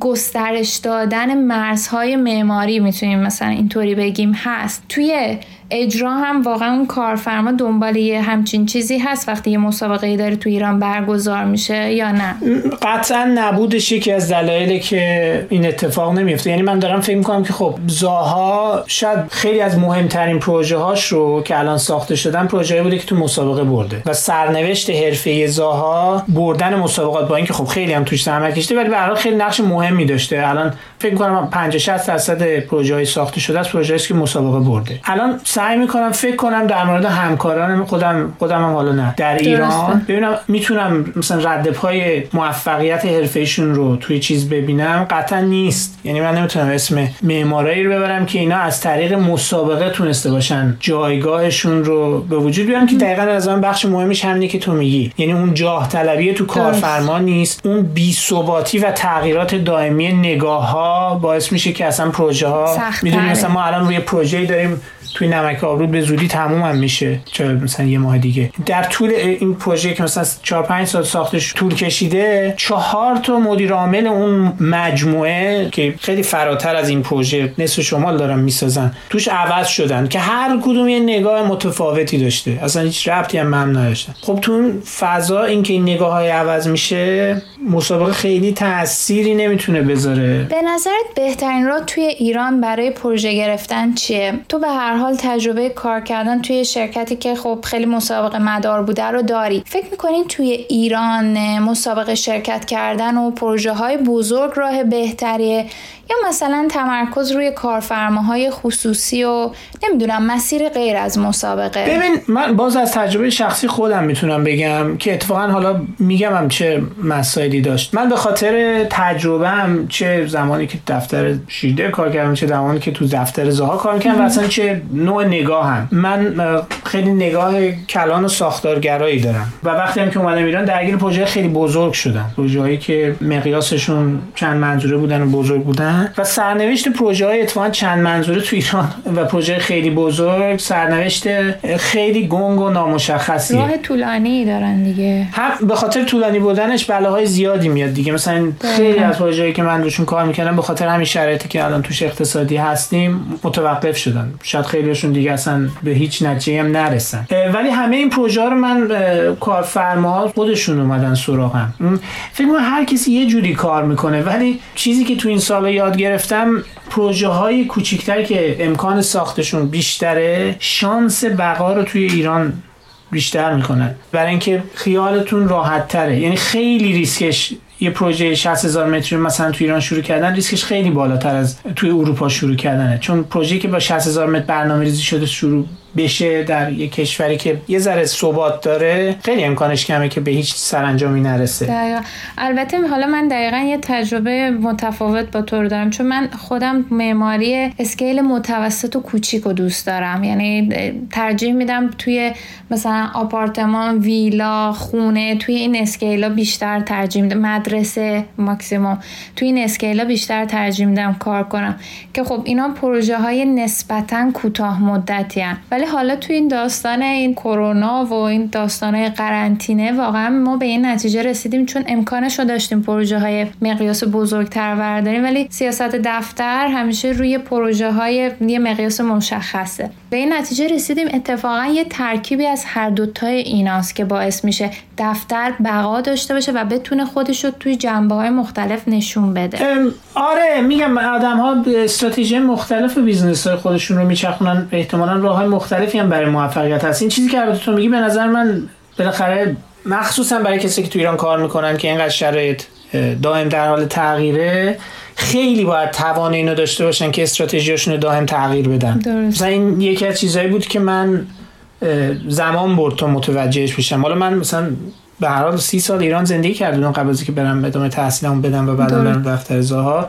گسترش دادن مرزهای معماری می‌تونیم مثلا اینطوری بگیم هست. توی اجرا هم واقعا اون کارفرما دنبال یه همچین چیزی هست. وقتی یه مسابقه داره تو ایران برگزار میشه یا نه؟ قطعا نبودش یکی از دلایلی که این اتفاق نمیفته. یعنی من دارم فکر می‌کنم که خب زاها شاید خیلی از مهمترین پروژه هاش رو که الان ساخته شدن پروژه بوده که تو مسابقه برده و سرنوشت حرفه زاها بردن مسابقات با اینکه خب خیلی هم توش زحمت کشیده ولی به خیلی نقش مهمی داشته. الان فکر می‌کنم 50 60 درصد پروژه های ساخته شده است پروژه است که مسابقه برده. الان سعی می‌کنم فکر کنم در مورد همکاران خودم خودم هم حالا نه در ایران. ببینم می‌تونم مثلا رد پای موفقیت حرفهشون رو توی چیز ببینم قطعا نیست. یعنی من نمی‌تونم اسم معمارایی رو ببرم که اینا از طریق مسابقه تونسته باشن. جایگاهشون رو به وجود بیارن که دقیقا از آن بخش مهمش همینه که تو میگی. یعنی اون جاه طلبی تو کارفرما نیست. اون بی ثباتی و تغییرات دائمی نگاه ها باعث میشه که اصلا پروژه ها می‌دونی مثلا ما الان روی پروژه‌ای داریم توی نمک آبرود به زودی تموم هم میشه. چه مثلا یه ماه دیگه. در طول این پروژه که مثلا 4 5 سال ساختش طول کشیده چهار تا مدیر عامل اون مجموعه که خیلی فراتر از این پروژه نصف شمال دارن می‌سازن توش عوض شدن که هر کدوم یه نگاه متفاوتی داشته. اصلا هیچ ربطی هم من نداشتن. خب تو اون فضا اینکه این نگاه های عوض میشه مسابقه خیلی تأثیری نمی‌تونه بذاره. به نظرت بهترین راه توی ایران برای پروژه گرفتن چیه؟ تو به هر تجربه کار کردن توی شرکتی که خب خیلی مسابقه مدار بوده رو داری. فکر می‌کنین توی ایران مسابقه شرکت کردن و پروژه های بزرگ راه بهتریه یا مثلا تمرکز روی کارفرماهای خصوصی و نمی‌دونم مسیر غیر از مسابقه. ببین من باز از تجربه شخصی خودم می‌تونم بگم که اتفاقا حالا میگم هم چه مسائلی داشت. من به خاطر تجربهم چه زمانی که دفتر شیده کار کردم چه زمانی که تو دفتر زها کار کردم و اصلا چه نوع نگاهم. من خیلی نگاه کلان و ساختارگرایی دارم. و وقتی هم که اومدم ایران درگیر پروژه خیلی بزرگ شدم. پروژه‌ای که مقیاسشون چند منظوره بودن و بزرگ بودن. و سرنوشت پروژه های اتفاقا چند منظوره تو ایران و پروژه خیلی بزرگ سرنوشت خیلی گنگ و نامشخصی راه طولانی دارن دیگه. هم به خاطر طولانی بودنش بلاهای زیادی میاد دیگه. مثلا خیلی از پروژه‌ای که من روشون کار می‌کردم به خاطر همین شرایطی که الان توش اقتصادی هستیم متوقف شدن. شاید خیلیشون دیگه اصلا به هیچ نتیجه هم نرسن. ولی همه این پروژه رو من کارفرما خودشون اومدن سراغم. فکر هر کسی یه جوری کار می‌کنه ولی چیزی که تو این سال یاد گرفتم پروژه های کوچیکتر که امکان ساختشون بیشتره شانس بقا رو توی ایران بیشتر می‌کنن. برای اینکه خیالتون راحت تره یعنی خیلی ریسکش یه پروژه 60 هزار متری مثلا تو ایران شروع کردن ریسکش خیلی بالاتر از توی اروپا شروع کردنه. چون پروژه که با 60 هزار متر برنامه ریزی شده شروع بشه در یک کشوری که یه ذره ثبات داره خیلی امکانش کمه که به هیچ سرانجامی نرسه. دقیقا. البته حالا من دقیقا یه تجربه متفاوت با تو دارم چون من خودم معماری اسکیل متوسط و کوچیک رو دوست دارم. یعنی ترجیح میدم توی مثلا آپارتمان ویلا خونه توی این اسکیلا بیشتر ترجیح میدم. مدرسه ماکسیموم. توی این اسکیلا بیشتر ترجیح میدم کار کنم. که خب اینا پروژه های نسبتا کوتاه مدتی هن. ولی حالا توی این داستان این کرونا و این داستان قرنطینه واقعا ما به این نتیجه رسیدیم چون امکانش رو داشتیم پروژه های مقیاس بزرگتر برداریم ولی سیاست دفتر همیشه روی پروژه های یه مقیاس مشخصه. به این نتیجه رسیدیم. اتفاقا یه ترکیبی از هر دوتای ایناست که باعث میشه دفتر بقا داشته باشه و بتونه خودش رو توی جنبه های مختلف نشون بده. آره میگم آدم ها استراتژی مختلف business های خودشون رو میچرخونن. احتمالا راه های مختلفی هم برای موفقیت هست. این چیزی که البته تو میگی به نظر من بالاخره مخصوصا برای کسی که تو ایران کار می‌کنن که اینقدر شرایط دائم در حال تغییره خیلی باید توان اینو داشته باشن که استراتژیاشون رو دائم تغییر بدن. مثلا این یکی از چیزهایی بود که من زمان برد تا متوجهش بشم. حالا من مثلا به هر حال سی سال ایران زندگی کردم قبل از که برم ادامه تحصیلمو بدم و بعد برم دفتر زاها.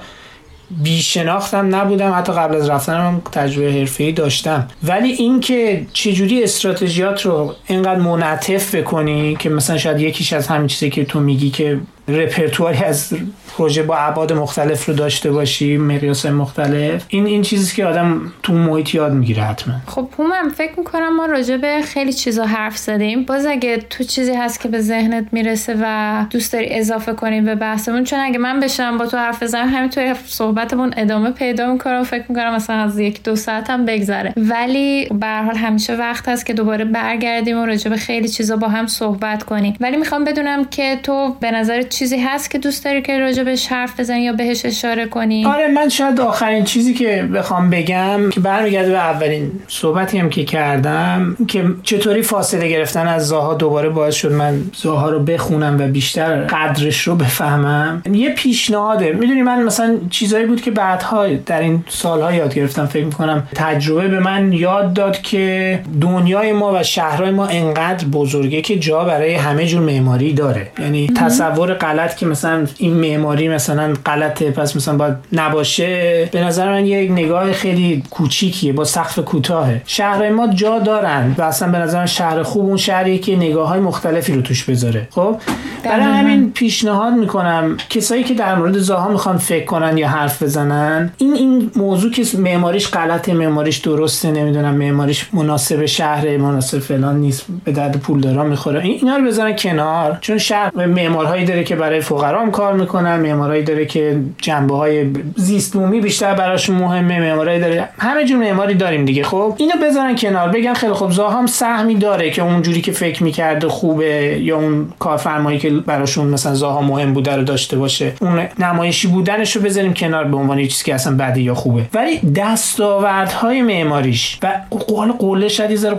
بیشناختم نبودم حتی قبل از رفتنم تجربه حرفه‌ای داشتم. ولی اینکه چجوری استراتژیات رو اینقدر منعطف بکنی که مثلا شاید یکیش از همین چیزی که تو میگی که رپرتواری از پروژه با ابعاد مختلف رو داشته باشی مقیاس مختلف. این این چیزی که آدم تو محیط یاد می‌گیره حتما. خب هم فکر می‌کنم ما راجع به خیلی چیزا حرف زدیم. باز اگه تو چیزی هست که به ذهنت می‌رسه و دوست داری اضافه کنیم به بحثمون چون اگه من بشم با تو حرف بزنم همینطوری صحبتمون ادامه پیدا می‌کنم فکر می‌کنم مثلا از یک دو ساعت هم بگذره. ولی به حال همیشه وقت هست که دوباره برگردیم و راجع به خیلی چیزا با هم صحبت کنیم. ولی می‌خوام بدونم که تو به نظر چیزی هست که دوست داری که راجع بهش حرف بزنی یا بهش اشاره کنی؟ آره من شاید آخرین چیزی که بخوام بگم که برمیگرده به اولین صحبتی هم که کردم که چطوری فاصله گرفتن از زاها دوباره باعث شد من زاها رو بخونم و بیشتر قدرش رو بفهمم. یه پیشنهاده. می‌دونی من مثلا چیزایی بود که بعدها در این سالها یاد گرفتم. فکر می‌کنم تجربه به من یاد داد که دنیای ما و شهرهای ما انقدر بزرگه که جا برای همه جور معماری داره. یعنی تصور غلط که مثلا این معماری مثلا غلطه پس مثلا باید نباشه. به نظر من یک نگاه خیلی کوچیکیه با سقف کوتاهه. شهر ما جا دارن و اصلا به نظر من شهر خوب اون شهری که نگاه های مختلفی رو توش بذاره. خب؟ برای همین پیشنهاد می‌کنم کسایی که در مورد زاها می‌خوان فکر کنن یا حرف بزنن این این موضوع که معماریش غلطه معماریش درسته نمی‌دونم معماریش مناسب شهر مناسب فلان نیست به درد پولدارا می‌خوره. اینا رو بزنن کنار چون شهر معمارهایی داره که برای فقرا کار می‌کنن معمارایی داره که جنبه های زیست بومی بیشتر براشون مهمه معمارایی داره. همه جور معماری داریم دیگه خب؟ اینو بذارن کنار. بگن خیلی خوب زاهام سهمی داره که اونجوری که فکر می‌کرده خوبه یا اون کارفرمایی که براشون مثلا زاها مهم بوده رو داشته باشه. اون نمایشی بودنش رو بذاریم کنار به عنوان چیزی که اصلا بده یا خوبه. ولی دستاوردهای معماریش و قول قله شدی زر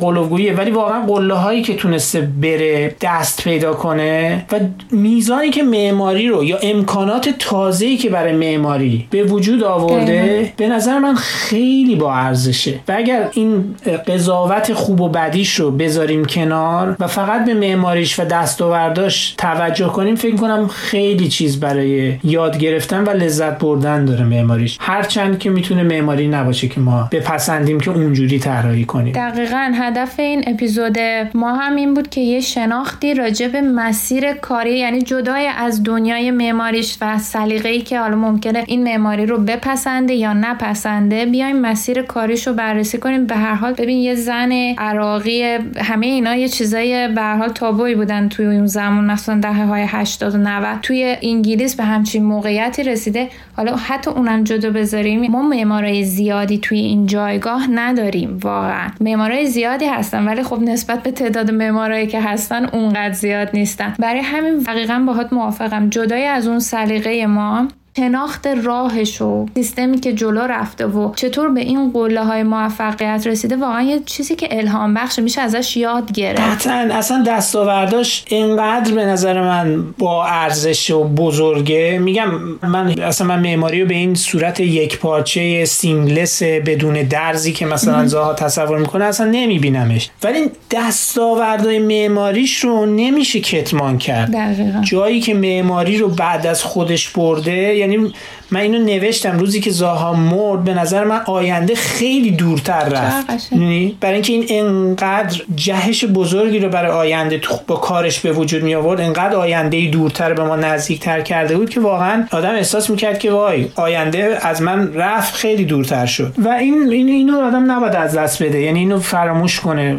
ولی واقعا قله هایی که تونسته بره دست پیدا کنه و میزانی که معماری رو یا امکانات تازه‌ای که برای معماری به وجود آورده به نظر من خیلی با ارزشه. و اگر این قضاوت خوب و بدیش رو بذاریم کنار و فقط به معماریش و دستاورداش توجه کنیم فکر کنم خیلی چیز برای یاد گرفتن و لذت بردن داره معماریش. هرچند که می‌تونه معماری نباشه که ما بپسندیم که اونجوری طراحی کنیم. دقیقا هدف این اپیزود ما هم این بود که یه شناختی راجع به مسیر کاری یعنی جدای از دنیای معماریش و سلیقه ای که حالا ممکنه این معماری رو بپسنده یا نپسنده بیایم مسیر کاریش رو بررسی کنیم. به هر حال ببین یه زن عراقی همه اینا یه چیزای به هر حال تابویی بودن توی اون زمان مثلا دهه های 80 و 90 توی انگلیس به همچین موقعیتی رسیده. حالا حتی اونم جدا بذاریم. ما معمارای زیادی توی این جایگاه نداریم واقعا. معمارای زیادی هستن ولی خب نسبت به تعداد معمارایی که هستن اونقدر زیاد نیستن. برای همین دقیقا باهات موافقم. جدای از اون سلیقه ما شناخت راهش و سیستمی که جلو رفته و چطور به این قله های موفقیت رسیده واقعا یه چیزی که الهام بخشه میشه ازش یاد گرفت. قطعا. اصلا دستاورداش اینقدر به نظر من با ارزش و بزرگه. میگم من اصلا من معماری رو به این صورت یک پارچه سیملس بدون درزی که مثلا زاها تصور می‌کنه اصلا نمیبینمش. ولی دستاوردهای معماریش رو نمیشه کتمان کرد. دقیقا. جایی که معماری رو بعد از خودش برده یعنی من اینو نوشتم روزی که زاها مرد به نظر من آینده خیلی دورتر رفت. برای اینکه این انقدر جهش بزرگی رو برای آینده با کارش به وجود می آورد انقدر آینده دورتر به ما نزدیکتر کرده بود که واقعا آدم احساس می‌کرد که وای آینده از من رفت خیلی دورتر شد. و این این اینو آدم نباید از دست بده. یعنی اینو فراموش کنه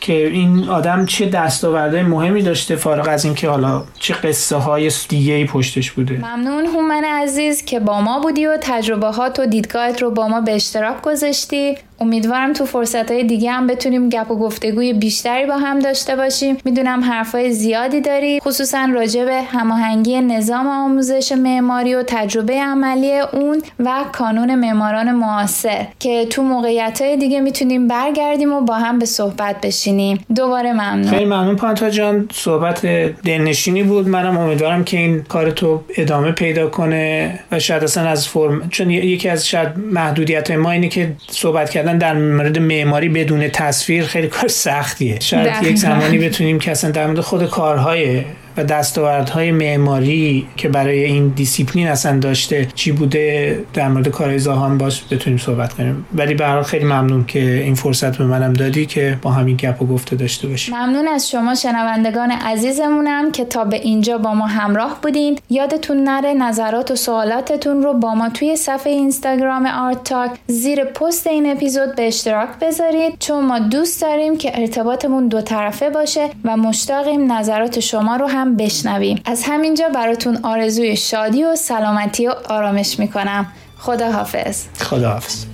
که این آدم چه دستاوردهای مهمی داشته فارغ از اینکه حالا چه قصه های دیگه ای پشتش بوده. ممنون هومن عزیز که با ما بودی و تجربه هات و دیدگاهت رو با ما به اشتراک گذاشتی. امیدوارم تو فرصت های دیگه هم بتونیم گپ و گفتگوی بیشتری با هم داشته باشیم. می‌دونم حرفای زیادی داری خصوصا راجع به هماهنگی نظام آموزش معماری و تجربه عملی اون و کانون معماران معاصر که تو موقعیت های دیگه می‌تونیم برگردیم و با هم به صحبت بشینیم. دوباره ممنون. خیلی ممنون پانته‌آ جان. صحبت دلنشینی بود. منم امیدوارم که این کار تو ادامه پیدا کنه و شاید اصلا از فرم چون یکی از شاید محدودیت ما اینه که صحبت کردن در مورد معماری بدون تصویر خیلی کار سختیه. شاید یک زمانی بتونیم که اصلا در مورد خود کارهای و دستاوردهای معماری که برای این دیسیپلین اصلا داشته چی بوده؟ در مورد کارهای زاهان باش بتونیم صحبت کنیم. ولی به خیلی ممنون که این فرصت به منم دادی که با همین گپ و گفته داشته باشیم. ممنون از شما شنوندگان عزیزمونم که تا به اینجا با ما همراه بودین. یادتون نره نظرات و سوالاتتون رو با ما توی صفحه اینستاگرام آرت تاک زیر پست این اپیزود به اشتراک بذارید. چون ما دوست داریم که ارتباطمون دو طرفه باشه و مشتاقیم نظرات شما رو هم بشنویم. از همینجا براتون آرزوی شادی و سلامتی و آرامش می‌کنم. خدا حافظ خدا حافظ